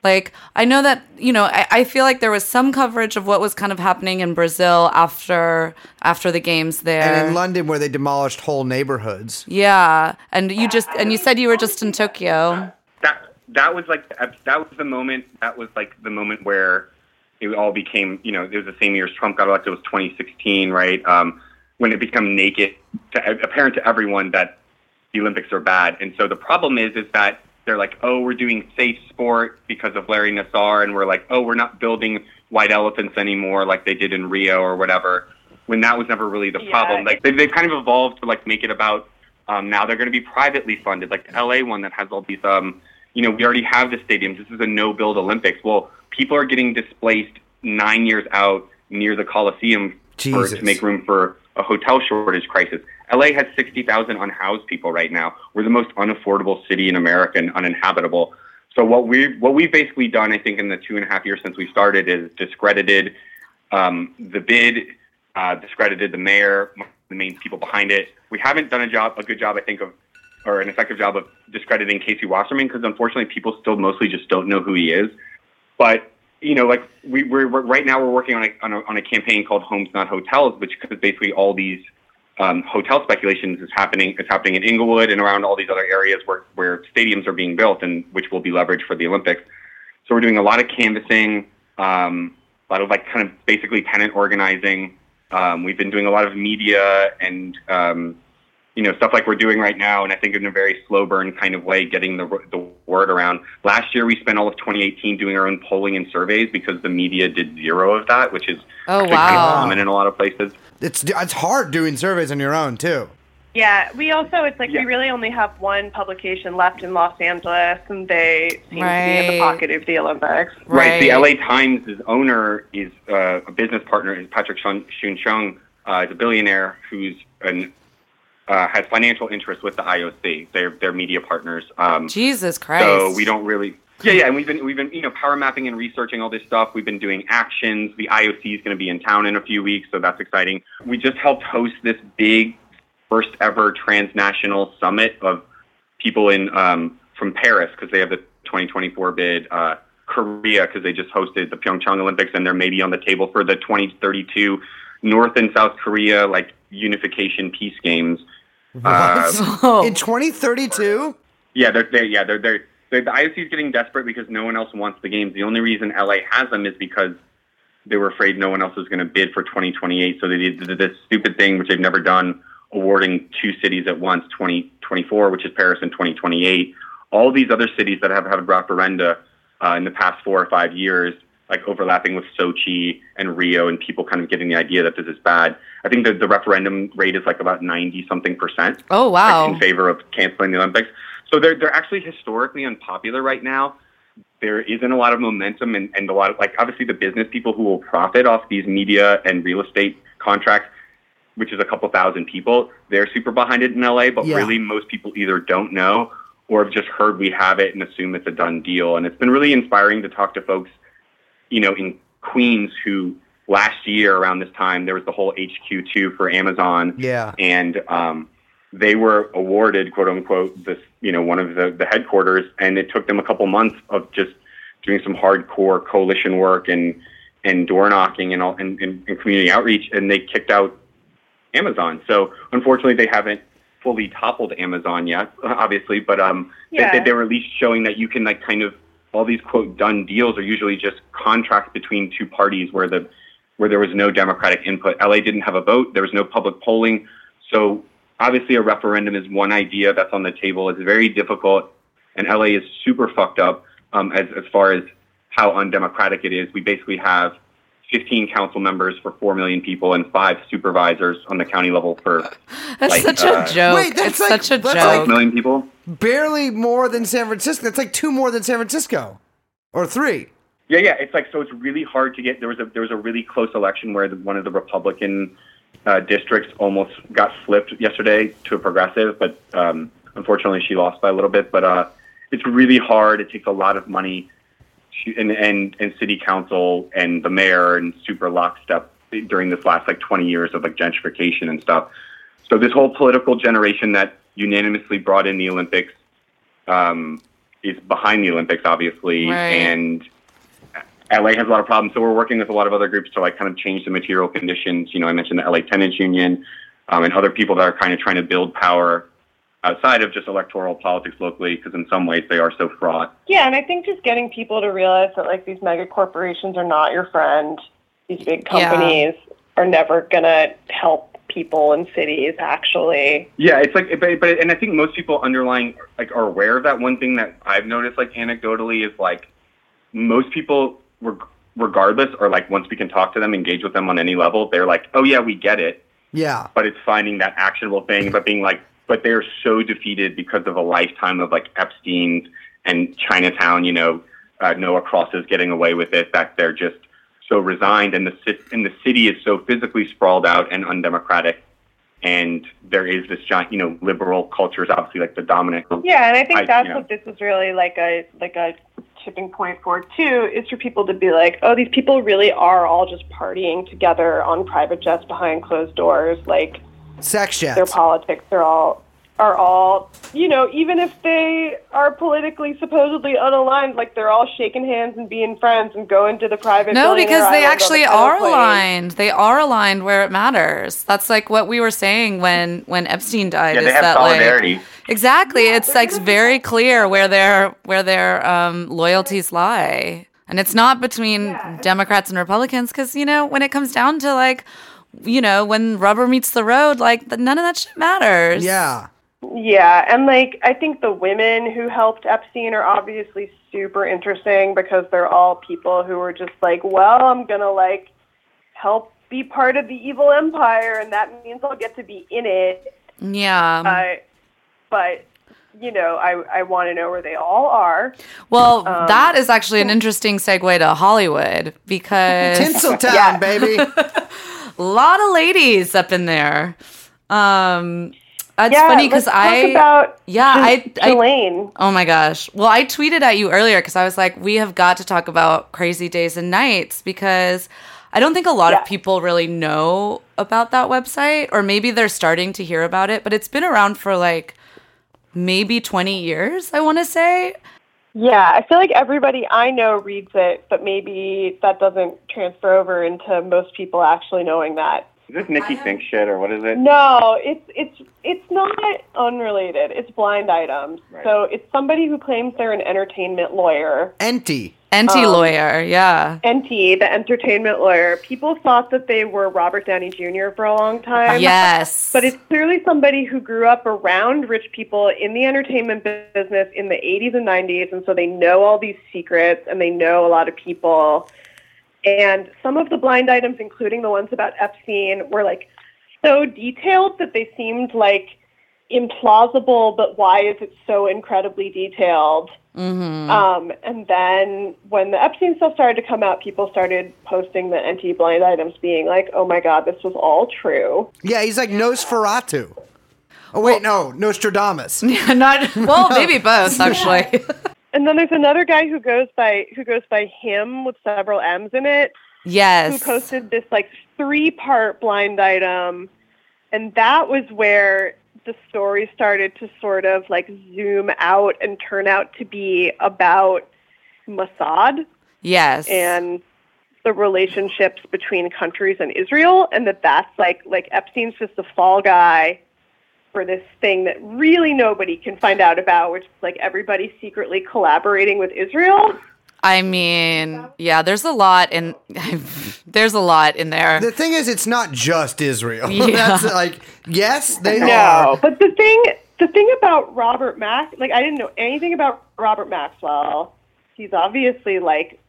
like I know that you know I, I feel like there was some coverage of what was kind of happening in Brazil after after the games there. And in London, where they demolished whole neighborhoods. yeah, and you just and you said you were just in Tokyo. that that was like that was the moment that was like the moment where it all became you know it was the same year as Trump got elected it was 2016 right um, when it became naked to, apparent to everyone that the Olympics are bad and so the problem is is that they're like, oh, we're doing safe sport because of Larry Nassar, and we're like, oh, we're not building white elephants anymore like they did in Rio or whatever. When that was never really the Yeah. problem. Like they, they've kind of evolved to like make it about um, now they're going to be privately funded, like the LA one that has all these. Um, you know, we already have the stadiums. This is a no-build Olympics. Well, people are getting displaced nine years out near the Coliseum for, to make room for a hotel shortage crisis. LA has 60,000 unhoused people right now. We're the most unaffordable city in America and uninhabitable. So what we what we've basically done, I think, in the two and a half years since we started, is discredited um, the bid, uh, discredited the mayor, the main people behind it. We haven't done a job, a good job, I think, of or an effective job of discrediting Casey Wasserman because unfortunately, people still mostly just don't know who he is. But you know, like we, we're, right now we're working on a, on a on a campaign called Homes Not Hotels, which is basically all these um, hotel speculations is happening. It's happening in Inglewood and around all these other areas where where stadiums are being built and which will be leveraged for the Olympics. So we're doing a lot of canvassing, um, a lot of like kind of basically tenant organizing. Um, we've been doing a lot of media and um, you know stuff like we're doing right now, and I think in a very slow burn kind of way, getting the the word around. Last year, we spent all of 2018 doing our own polling and surveys because the media did zero of that, which is Oh, actually kind of common in a lot of places. It's it's hard doing surveys on your own too. Yeah, we also it's like Yeah. we really only have one publication left in Los Angeles, and they seem to be in the pocket of the Olympics. Right. The LA Times' owner is uh, a business partner is Patrick Shun Soon-Shiong, uh, is a billionaire who's an uh, has financial interest with the IOC. They're they're media partners. Um, Jesus Christ. so we don't really. Yeah, yeah, and we've been we've been you know power mapping and researching all this stuff. We've been doing actions. The IOC is going to be in town in a few weeks, so that's exciting. We just helped host this big, first ever transnational summit of people in um, from Paris because they have the 2024 bid. Uh, Korea because they just hosted the Pyeongchang Olympics and they're maybe on the table for the 2032 North and South Korea like unification peace games. Uh. In 2032, yeah, they're, they're yeah they're, they're they're the IOC is getting desperate because no one else wants the games. The only reason LA has them is because they were afraid no one else was going to bid for 2028. So they did this stupid thing which they've never done, awarding two cities at once, 2024, which is Paris, and 2028. All these other cities that have had referenda uh, in the past four or five years, like overlapping with Sochi and Rio, and people kind of getting the idea that this is bad. I think that the referendum rate is like about 90 something percent Oh, like, wow. in favor of canceling the Olympics. So they're they're actually historically unpopular right now. There isn't a lot of momentum and, and a lot of like obviously the business people who will profit off these media and real estate contracts, which is a couple thousand people, they're super behind it in LA, but Yeah. really most people either don't know or have just heard we have it and assume it's a done deal. And it's been really inspiring to talk to folks, you know, in Queens who last year around this time there was the whole HQ2 for Amazon yeah. and um, they were awarded quote unquote this you know one of the, the headquarters and it took them a couple months of just doing some hardcore coalition work and and door knocking and all and, and, and community outreach and they kicked out Amazon so unfortunately they haven't fully toppled Amazon yet obviously but um Yeah. they, they, they were at least showing that you can like kind of all these quote done deals are usually just contracts between two parties where the where there was no democratic input. LA didn't have a vote. There was no public polling. So obviously a referendum is one idea that's on the table. It's very difficult, and LA is super fucked up um, as as far as how undemocratic it is. We basically have 15 council members for 4 million people and five supervisors on the county level for That's like, such uh, a joke. Wait, that's it's like- such a that's joke. like- 5 million people. Barely more than San Francisco. That's like two more than San Francisco, or three. Yeah, yeah. It's like so. It's really hard to get. There was a there was a really close election where the, one of the Republican uh, districts almost got flipped yesterday to a progressive, but um, unfortunately she lost by a little bit. But uh, it's really hard. It takes a lot of money, to, and and and city council and the mayor and super lockstep during this last like 20 years of like gentrification and stuff. So this whole political generation that unanimously brought in the Olympics um, is behind the Olympics, obviously, Right. and LA has a lot of problems. So we're working with a lot of other groups to like kind of change the material conditions. You know, I mentioned the LA Tenants Union um, and other people that are kind of trying to build power outside of just electoral politics locally, because in some ways they are so fraught. Yeah, and I think just getting people to realize that like these mega corporations are not your friend. These big Yeah. companies are never gonna help people in cities actually. Yeah, it's like, but, but and I think most people underlying like are aware of that. One thing that I've noticed, like anecdotally, is like most people, reg- regardless, or like once we can talk to them, engage with them on any level, they're like, oh yeah, we get it. Yeah. But it's finding that actionable thing, but being like, but they're so defeated because of a lifetime of like Epstein and Chinatown, you know, uh, Noah Crosses getting away with it that they're just so resigned, and the ci- and the city is so physically sprawled out and undemocratic, and there is this giant, you know, liberal culture is obviously like the dominant. Yeah, and I think I- that's yeah. what this is really like a like a tipping point for too is for people to be like, oh, these people really are all just partying together on private jets behind closed doors. Like Sex jets. their politics are all are all you know even if they are politically supposedly unaligned like they're all shaking hands and being friends and going to the private No, because they actually the are plane. aligned. They are aligned where it matters. That's like what we were saying when when Epstein died. Yeah, is they have that solidarity. like exactly? it's like very clear where their where their um, loyalties lie, and it's not between Democrats and Republicans. Because you know when it comes down to like you know when rubber meets the road, like the, none of that shit matters. Yeah. Yeah, and like I think the women who helped Epstein are obviously super interesting because they're all people who are just like, well, I'm gonna like help be part of the evil empire, and that means I'll get to be in it. yeah. Uh, but you know, I I want to know where they all are. well, um, that is actually an interesting segue to Hollywood because Tinseltown, Yeah. baby. a lot of ladies up in there. Um, it's yeah, funny because I about yeah I, Ghislaine. oh my gosh. Well, I tweeted at you earlier because I was like, we have got to talk about Crazy Days and Nights because I don't think a lot Yeah. of people really know about that website, or maybe they're starting to hear about it. But it's been around for like maybe twenty years. I want to say. Yeah, I feel like everybody I know reads it, but maybe that doesn't transfer over into most people actually knowing that. Is this Nikki Finke shit or what is it? No, it's it's it's not unrelated. It's blind items. Right. So it's somebody who claims they're an entertainment lawyer. Enty. NT Um, lawyer, yeah. NT, the entertainment lawyer. People thought that they were Robert Downey Jr. for a long time. Yes. But it's clearly somebody who grew up around rich people in the entertainment business in the 80s and 90s, and so they know all these secrets and they know a lot of people. And some of the blind items, including the ones about Epstein, were like so detailed that they seemed like implausible, but why is it so incredibly detailed? Mhm. Um, and then when the Epstein stuff started to come out, people started posting the NT blind items, being like, "Oh my God, this was all true." Yeah, he's like Nosferatu. Oh wait, no, Nostradamus. Not well, maybe both actually. And then there's another guy who goes by who goes by him with several M's in it, Yes. who posted this like three part blind item, and that was where the story started to sort of like zoom out and turn out to be about Mossad. Yes. and the relationships between countries and Israel, and that that's like like Epstein's just a fall guy for this thing that really nobody can find out about, which is like everybody secretly collaborating with Israel. I mean, yeah, there's a lot in there's a lot in there. The thing is, it's not just Israel. Yeah. That's like, yes, they No, are. but the thing the thing about Robert Mack, like I didn't know anything about Robert Maxwell. He's obviously like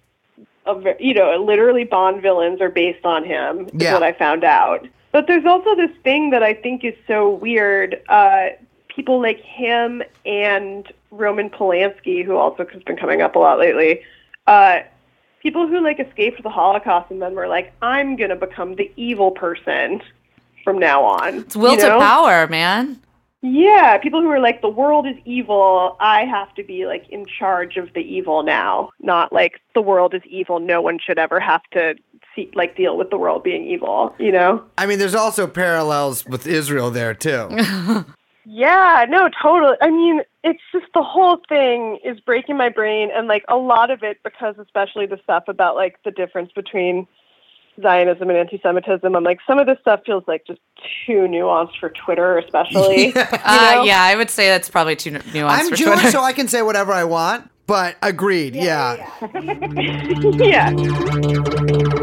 a you know, literally Bond villains are based on him. Is Yeah. what I found out. But there's also this thing that I think is so weird. Uh, people like him and Roman Polanski, who also has been coming up a lot lately. Uh, people who like escaped the Holocaust and then were like, I'm gonna become the evil person from now on. It's will you to power, man. Yeah, people who are like, the world is evil. I have to be like in charge of the evil now, not like the world is evil. No one should ever have to see, like deal with the world being evil. You know? I mean, there's also parallels with Israel there too. Yeah, no, totally. I mean, it's just the whole thing is breaking my brain, and like a lot of it because, especially the stuff about like the difference between Zionism and anti-Semitism. I'm like, some of this stuff feels like just too nuanced for Twitter, especially. you Uh, yeah, I would say that's probably too nu- nuanced I'm for Jewish, Twitter. so I can say whatever I want. But agreed, yeah. yeah.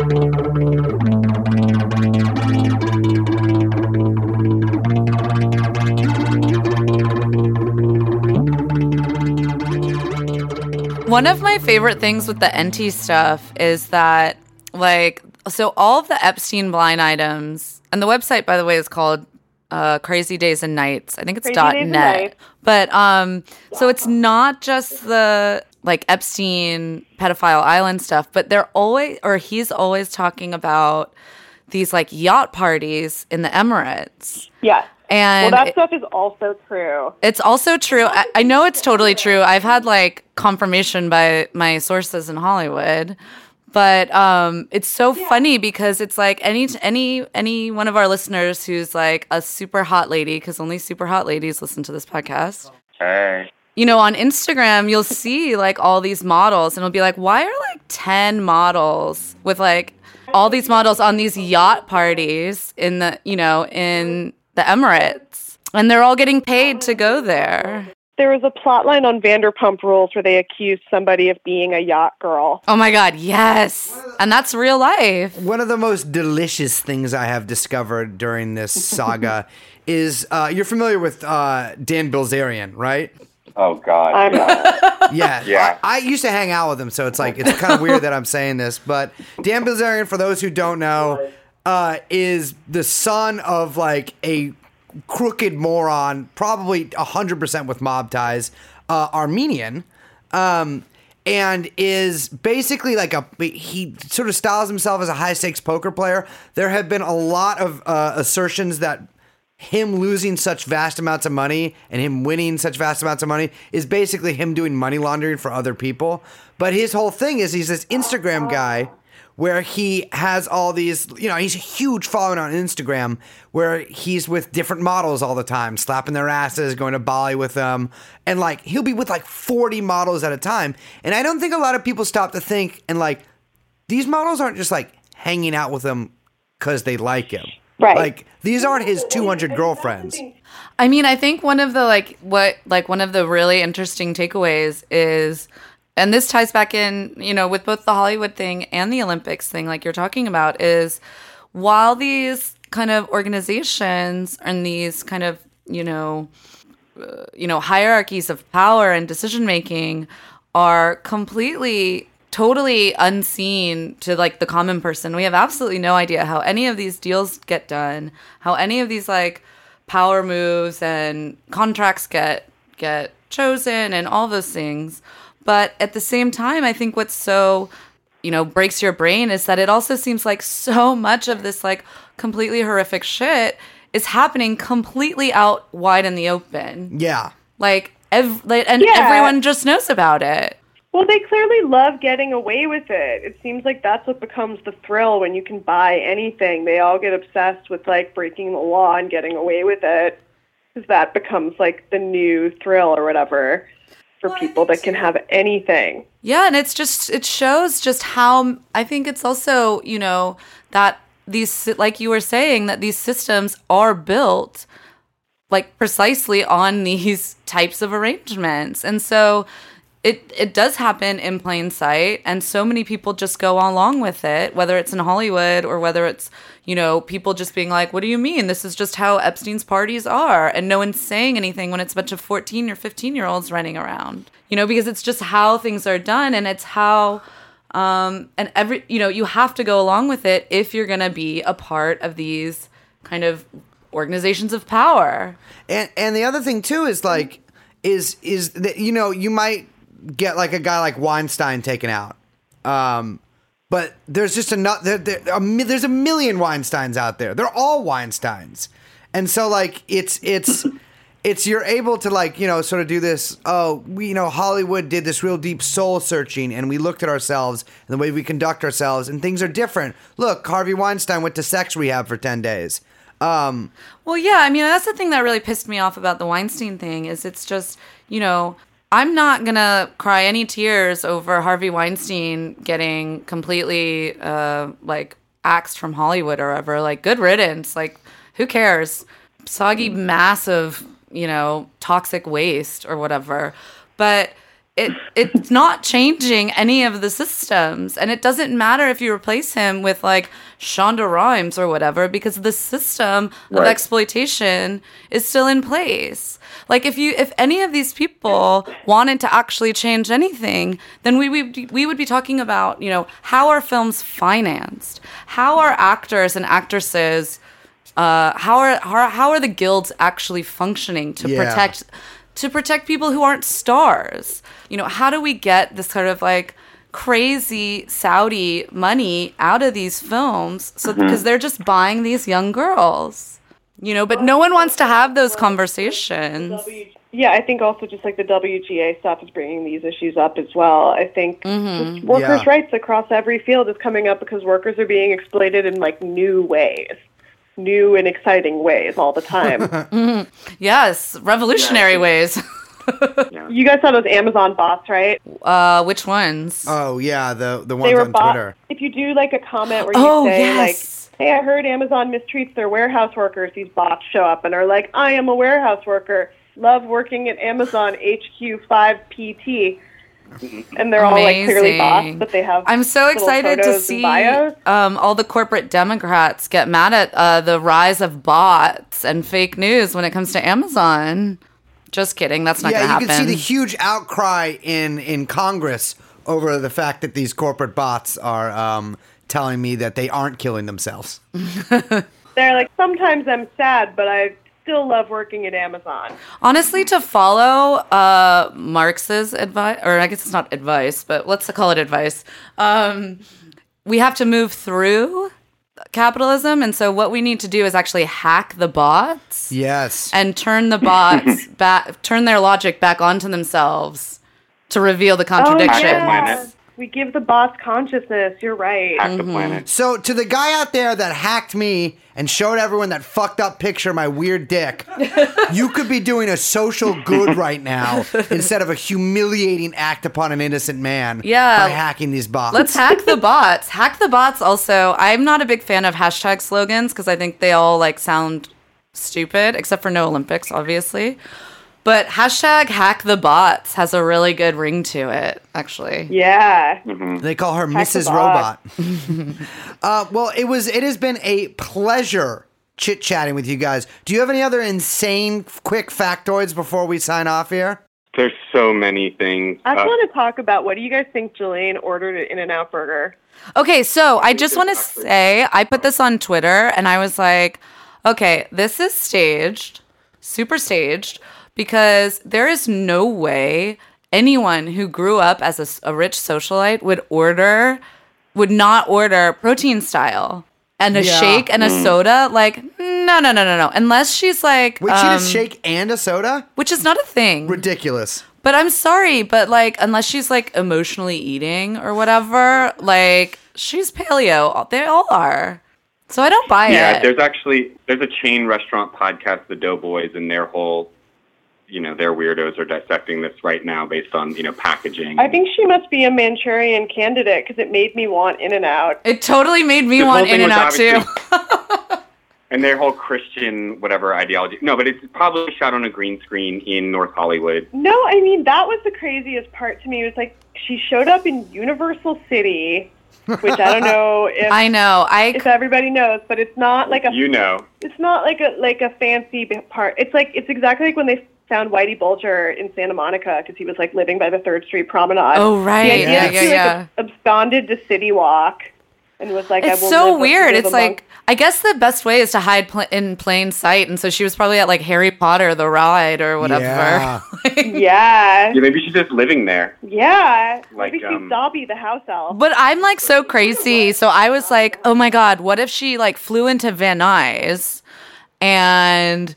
One of my favorite things with the NT stuff is that, like, so all of the Epstein blind items, and the website, by the way, is called uh, Crazy Days and Nights. I think it's dot net. But um, so it's not just the like Epstein pedophile island stuff, but they're always, or he's always talking about these like yacht parties in the Emirates. Yes. And well, that stuff is also true. it's also true. I, I know it's totally true. I've had like confirmation by my sources in Hollywood, but um, it's so funny because it's like any any any one of our listeners who's like a super hot lady, because only super hot ladies listen to this podcast. Hey. You know, on Instagram, you'll see like all these models, and it'll be like, why are like ten models with like all these models on these yacht parties in the you know in the Emirates, and they're all getting paid to go there. There was a plot line on Vanderpump Rules where they accused somebody of being a yacht girl. Oh my God, yes. And that's real life. One of the most delicious things I have discovered during this saga is uh, you're familiar with uh, Dan Bilzerian, right? Oh God. I'm not. Yeah, Yeah. I, I used to hang out with him, so it's like it's kind of weird that I'm saying this, but Dan Bilzerian, for those who don't know, uh, is the son of like a crooked moron, probably hundred percent with mob ties, uh, Armenian. Um, and is basically like a he sort of styles himself as a high stakes poker player. There have been a lot of uh, assertions that him losing such vast amounts of money and him winning such vast amounts of money is basically him doing money laundering for other people. But his whole thing is he's this Instagram guy where he has all these, you know, he's a huge following on Instagram where he's with different models all the time, slapping their asses, going to Bali with them. And like, he'll be with like 40 models at a time. And I don't think a lot of people stop to think and like, these models aren't just like hanging out with him because they like him. Right. Like, these aren't his 200 girlfriends. I mean, I think one of the like what like one of the really interesting takeaways is and this ties back in, you know, with both the Hollywood thing and the Olympics thing like you're talking about is while these kind of organizations and these kind of, you know, uh, you know, hierarchies of power and decision making are completely totally unseen to like the common person. We have absolutely no idea how any of these deals get done, how any of these like power moves and contracts get get chosen and all those things. But at the same time, I think what's so you know breaks your brain is that it also seems like so much of this like completely horrific shit is happening completely out wide in the open. Yeah. Like ev- like, and Yeah. everyone just knows about it. Well, they clearly love getting away with it. It seems like that's what becomes the thrill when you can buy anything. They all get obsessed with like breaking the law and getting away with it, because that becomes like the new thrill or whatever for people that can have anything. Yeah, and it's just it shows just how I think it's also, you know, that these like you were saying that these systems are built like precisely on these types of arrangements. And so it it does happen in plain sight and so many people just go along with it whether it's in Hollywood or whether it's you know people just being like what do you mean? This is just how Epstein's parties are and no one's saying anything when it's a bunch of 14 or 15 year olds running around you know because it's just how things are done and it's how um and every you know you have to go along with it if you're going to be a part of these kind of organizations of power. And and the other thing too is like is is that you know you might get like a guy like Weinstein taken out, um, but there's just enough. There, there, there's a million Weinsteins out there. They're all Weinsteins, and so like it's it's. It's you're able to like you know sort of do this. Oh, we you know Hollywood did this real deep soul searching, and we looked at ourselves and the way we conduct ourselves, and things are different. Look, Harvey Weinstein went to sex rehab for ten days. Um, Well, yeah, I mean, that's the thing that really pissed me off about the Weinstein thing is it's just, you know, I'm not going to cry any tears over Harvey Weinstein getting completely uh like axed from Hollywood or ever. Like good riddance. Like who cares? Soggy massive, you know, toxic waste or whatever. But it it's not changing any of the systems and it doesn't matter if you replace him with like Shonda Rhimes or whatever because the system of exploitation is still in place Like if you if any of these people wanted to actually change anything, then we we we would be talking about, you know, how are films financed? How are actors and actresses uh, how are how, how are the guilds actually functioning to Yeah. protect to protect people who aren't stars? You know, how do we get this sort of like crazy Saudi money out of these films? So because they're just buying these young girls, you know, but no one wants to have those conversations. Yeah, I think also just like the WGA stuff is bringing these issues up as well. I think just workers' Yeah. rights across every field is coming up because workers are being exploited in like new ways, new and exciting ways all the time. Yes, revolutionary ways. you guys saw those Amazon bots, right? Uh, which ones? Oh yeah, the the they ones were on bot- Twitter. If you do like a comment where you Oh, say yes. like, "Hey, I heard Amazon mistreats their warehouse workers," these bots show up and are like, "I am a warehouse worker. Love working at Amazon HQ5 PT." And they're all like clearly bots, but they have. I'm so excited to see um, all the corporate Democrats get mad at uh, the rise of bots and fake news when it comes to Amazon. Just kidding. That's not yeah, going to happen. you can see the huge outcry in in Congress over the fact that these corporate bots are um, telling me that they aren't killing themselves. They're like, sometimes I'm sad, but I still love working at Amazon. Honestly, to follow uh, Marx's advice, or I guess it's not advice, but let's call it advice. Um, we have to move through capitalism, and so what we need to do is actually hack the bots Yes. and turn the bots back, turn their logic back onto themselves to reveal the Oh, contradiction. yeah. yeah. Planet. We give the boss consciousness. You're right. Hack the mm-hmm. planet. So to the guy out there that hacked me and showed everyone that fucked up picture of my weird dick, you could be doing a social good right now instead of a humiliating act upon an innocent man. Yeah. By hacking these bots. Let's hack the bots. Hack the bots. Also, I'm not a big fan of hashtag slogans because I think they all like sound stupid, except for no Olympics, obviously. But hashtag hack the bots has a really good ring to it, actually. Yeah. They call her Hack Mrs. Robot. uh, well, it was. It has been a pleasure chit chatting with you guys. Do you have any other insane, quick factoids before we sign off here? There's so many things. I Uh, want to talk about what do you guys think Ghislaine ordered at In and Out Burger? Okay, so I just want to say I put this on Twitter and I was like, okay, this is staged, super staged, because there is no way anyone who grew up as a rich socialite would order, would not order protein style and a Yeah. shake and a soda. Like, no, no, no, no, no. Unless she's like, Wait, she did um, shake and a soda? which is not a thing. Ridiculous. But I'm sorry, but like, unless she's like emotionally eating or whatever, like, she's paleo. They all are. So I don't buy yeah, it. Yeah, there's actually there's a chain restaurant podcast, The Doughboys, and their whole, you know, their weirdos are dissecting this right now based on you know packaging. I think she must be a Manchurian candidate because it made me want In and Out. It totally made me This want In and Out too. and their whole Christian whatever ideology. No, but it's probably shot on a green screen in North Hollywood. No, I mean that was the craziest part to me. It was like she showed up in Universal City, which I don't know if I know. I if everybody knows, but it's not like a You know, it's not like a like a fancy part. It's like it's exactly like when they found Whitey Bulger in Santa Monica because he was like living by the Third Street Promenade. Oh, right. The idea Yeah, that yeah, she, like, yeah. absconded to City Walk and was like, it's I will so live- weird. live It's among- like I guess the best way is to hide pl- in plain sight, and so she was probably at like Harry Potter the ride or whatever. Yeah. yeah, yeah, maybe she's just living there. yeah. Like, Maybe she's um, Dobby the house elf. But I'm like so crazy. So I was like, oh my God, what if she like flew into Van Nuys and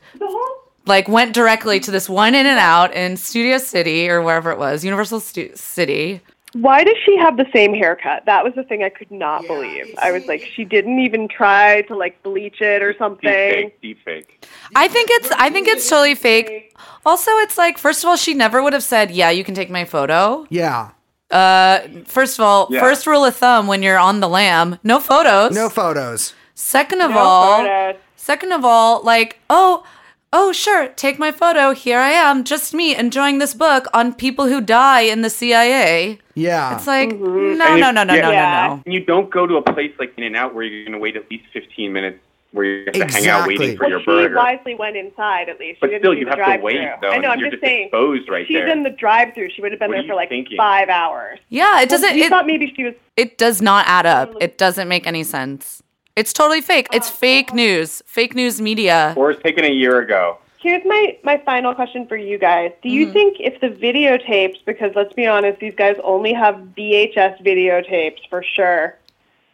like went directly to this one in and out in Studio City or wherever it was, Universal Stu- City. Why does she have the same haircut? That was the thing I could not believe. I was like, she didn't even try to like bleach it or Deep something. fake, deep fake. I think it's I think it's totally fake. Also, it's like first of all, she never would have said, "Yeah, you can take my photo." Yeah. Uh, first of all, Yeah. first rule of thumb when you're on the lam, no photos. No photos. Second of No all, photos. second of all, like, oh, oh, sure, take my photo. Here I am, just me enjoying this book on people who die in the CIA. Yeah. It's like, mm-hmm. no, And no, if- no, no, no, yeah. no, Yeah. no. And you don't go to a place like In and Out where you're going to wait at least 15 minutes where you have to hang out waiting for Well, your she burger. wisely went inside at least. She But didn't still, you have to drive-thru. wait though. I know. I'm you're just just saying. exposed right She's there. in the drive-through. She would have been What there for like thinking? five hours. Yeah, it doesn't. You It, thought maybe she was. it does not add up. It doesn't make any sense. It's totally fake. It's fake news. Fake news media. or it's taken a year ago. Here's my my final question for you guys. Do Mm-hmm. you think if the videotapes, because let's be honest, these guys only have VHS videotapes for sure.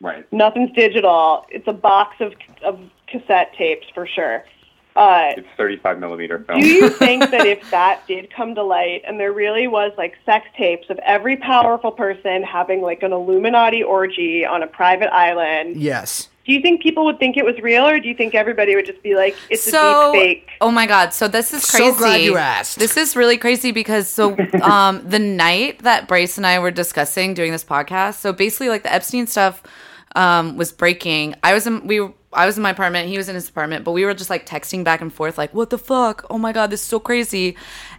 Right. Nothing's digital. It's a box of of cassette tapes for sure. Uh, It's 35 millimeter film. Do you think that if that did come to light and there really was like sex tapes of every powerful person having like an Illuminati orgy on a private island, Yes. Do you think people would think it was real or do you think everybody would just be like, it's so, a deep fake? oh my god! So this is crazy. So crazy. glad you asked. This is really crazy because so um the night that Bryce and I were discussing doing this podcast, so basically like the Epstein stuff um was breaking. I was in we I was in my apartment, he was in his apartment, but we were just like texting back and forth like what the fuck? Oh my god, this is so crazy.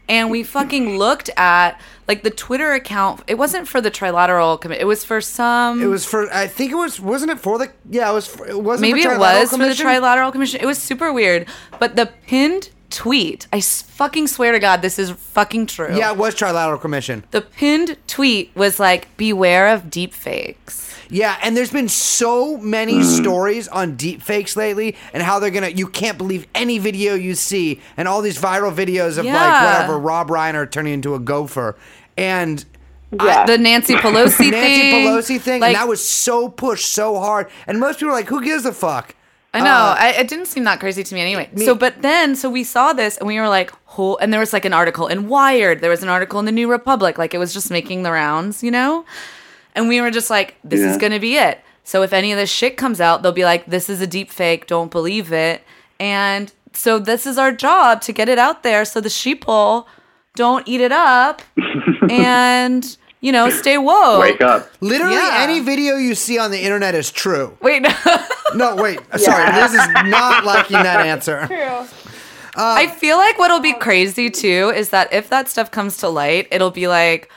And we fucking looked at like the Twitter account. It wasn't for the Trilateral Committee. It was for some It was for. I think it was. Wasn't it for the? Yeah, it was. For, it wasn't. Maybe it was for the Trilateral Commission. It was super weird. But the pinned tweet, I s- fucking swear to God, this is fucking true. Yeah, it was Trilateral Commission. The pinned tweet was like, beware of deep fakes. Yeah, and there's been so many stories on deep fakes lately and how they're gonna you can't believe any video you see and all these viral videos of like whatever Rob Reiner turning into a gopher. And Yeah. The Nancy Pelosi Nancy thing. Nancy Pelosi thing, Like, and that was so pushed so hard. And most people are like, who gives a fuck? I know. Uh, I, it didn't seem that crazy to me anyway. so, but then, so we saw this and we were like, whole, and there was like an article in Wired. There was an article in the New Republic. Like it was just making the rounds, you know? And we were just like, this is going to be it. So if any of this shit comes out, they'll be like, this is a deep fake. Don't believe it. And so this is our job to get it out there so the sheeple don't eat it up and, you know, stay woke. Wake up. Literally Yeah. any video you see on the internet is true. Wait, No, wait. Sorry, Liz is not liking that answer. True. I feel like what'll be crazy too is that if that stuff comes to light, it'll be like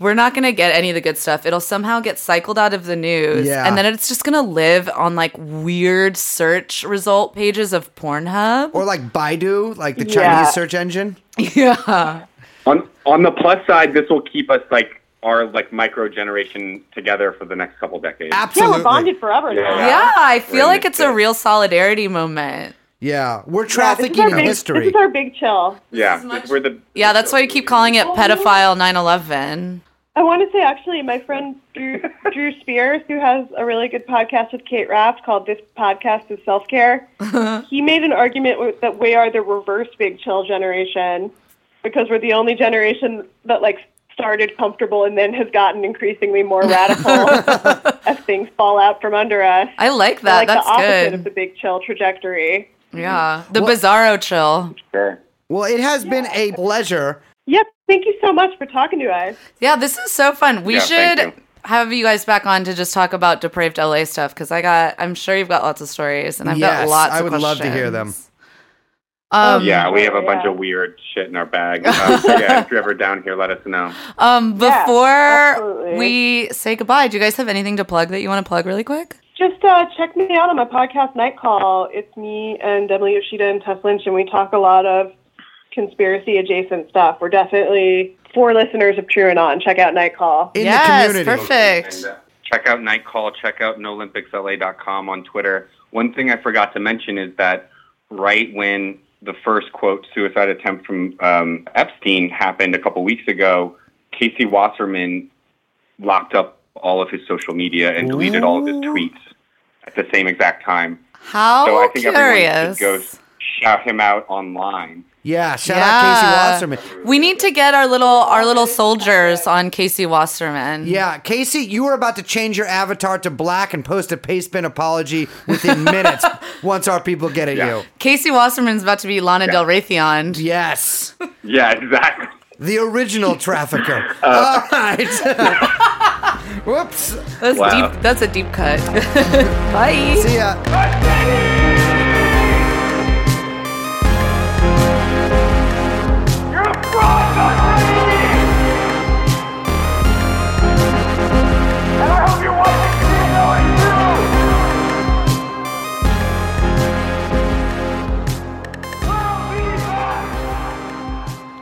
we're not gonna get any of the good stuff. It'll somehow get cycled out of the news, Yeah. and then it's just gonna live on like weird search result pages of Pornhub. Or like Baidu, like the Yeah. Chinese search engine. yeah, On on the plus side, this will keep us like our like micro generation together for the next couple decades. Absolutely, Yeah, Absolutely. we're bonded forever now. Yeah. yeah. I feel like this it's a real solidarity moment. Yeah, we're Yeah, this is trafficking our in big- history. This is our big chill. yeah, much- we're the Yeah, that's why you keep calling it pedophile 9/11. I want to say, actually, my friend Drew, Drew Spears, who has a really good podcast with Kate Raft called "This Podcast is Self Care," he made an argument that we are the reverse big chill generation because we're the only generation that like started comfortable and then has gotten increasingly more radical as things fall out from under us. I like We're that. like That's the opposite good. of the big chill trajectory. yeah, mm-hmm. the Well- bizarro chill. sure. Well, it has been a pleasure. Yep. Thank you so much for talking to us. Yeah, this is so fun. We Yeah, thank should you. have you guys back on to just talk about depraved LA stuff because I got, I'm sure you've got lots of stories and I've got Yes, lots. I of would love to hear them. Questions. Um, Yeah, we have a bunch Yeah. of weird shit in our bag. Um, so yeah, if you're ever down here, let us know. Um, before absolutely. we say goodbye, do you guys have anything to plug that you want to plug really quick? Just uh, check me out on my podcast, Night Call. It's me and Emily Yoshida and Tess Lynch, and we talk a lot of conspiracy adjacent stuff. We're definitely for listeners of TrueAnon. Check out Night Call. In yes, the community. perfect. And, uh, check out Night Call. Check out NoLympicsLA.com on Twitter. One thing I forgot to mention is that right when the first quote suicide attempt from um, Epstein happened a couple weeks ago, Casey Wasserman locked up all of his social media and deleted all of his tweets at the same exact time. How so I think everyone curious. should go shout him out online. Yeah, shout Yeah. out Casey Wasserman. We need to get our little our little soldiers on Casey Wasserman. Yeah, Casey, you were about to change your avatar to black and post a pastebin apology within minutes once our people get at Yeah. you. Casey Wasserman's about to be Lana Del Raytheon. Yes, Yeah, exactly. the original trafficker. Uh, All right. Whoops. That's Wow. deep. That's a deep cut. Bye. See ya.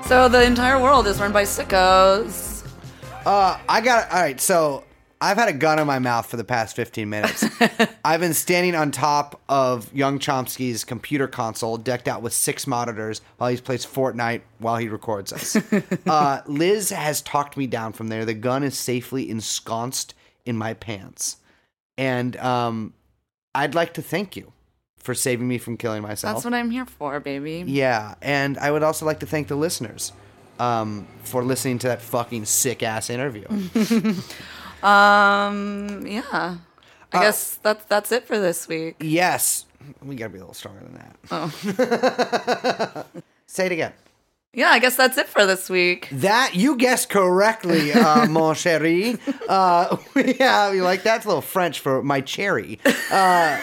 So the entire world is run by sickos. Uh, I got all right. So I've had a gun in my mouth for the past 15 minutes. I've been standing on top of young Chomsky's computer console, decked out with six monitors, while he plays Fortnite while he records us. uh, Liz has talked me down from there. The gun is safely ensconced in my pants, and um, I'd like to thank you for saving me from killing myself. That's what I'm here for, baby. Yeah, and I would also like to thank the listeners um, for listening to that fucking sick ass interview. Um, yeah. Uh, I guess that's that's it for this week. yes, we gotta be a little stronger than that. Oh. Say it again. Yeah, I guess that's it for this week. That you guessed correctly, uh, mon chéri. Uh, yeah, you like that's a little French for my cherry. Uh,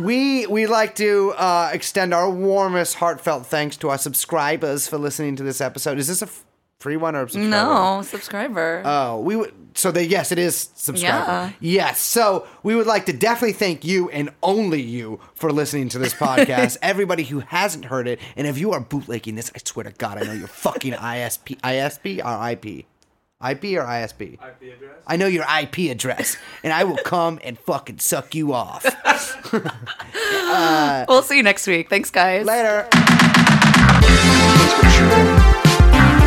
we we like to uh, extend our warmest, heartfelt thanks to our subscribers for listening to this episode. Is this a f- free one or subscriber? No, subscriber. Oh, we would. So they yes, it is subscriber. Yeah. Yes. So we would like to definitely thank you and only you for listening to this podcast. Everybody who hasn't heard it, and if you are bootlegging this, I swear to God, I know your fucking ISP, ISP or IP, IP or ISP. IP address? I know your IP address, and I will come and fucking suck you off. Uh, we'll see you next week. Thanks, guys. Later.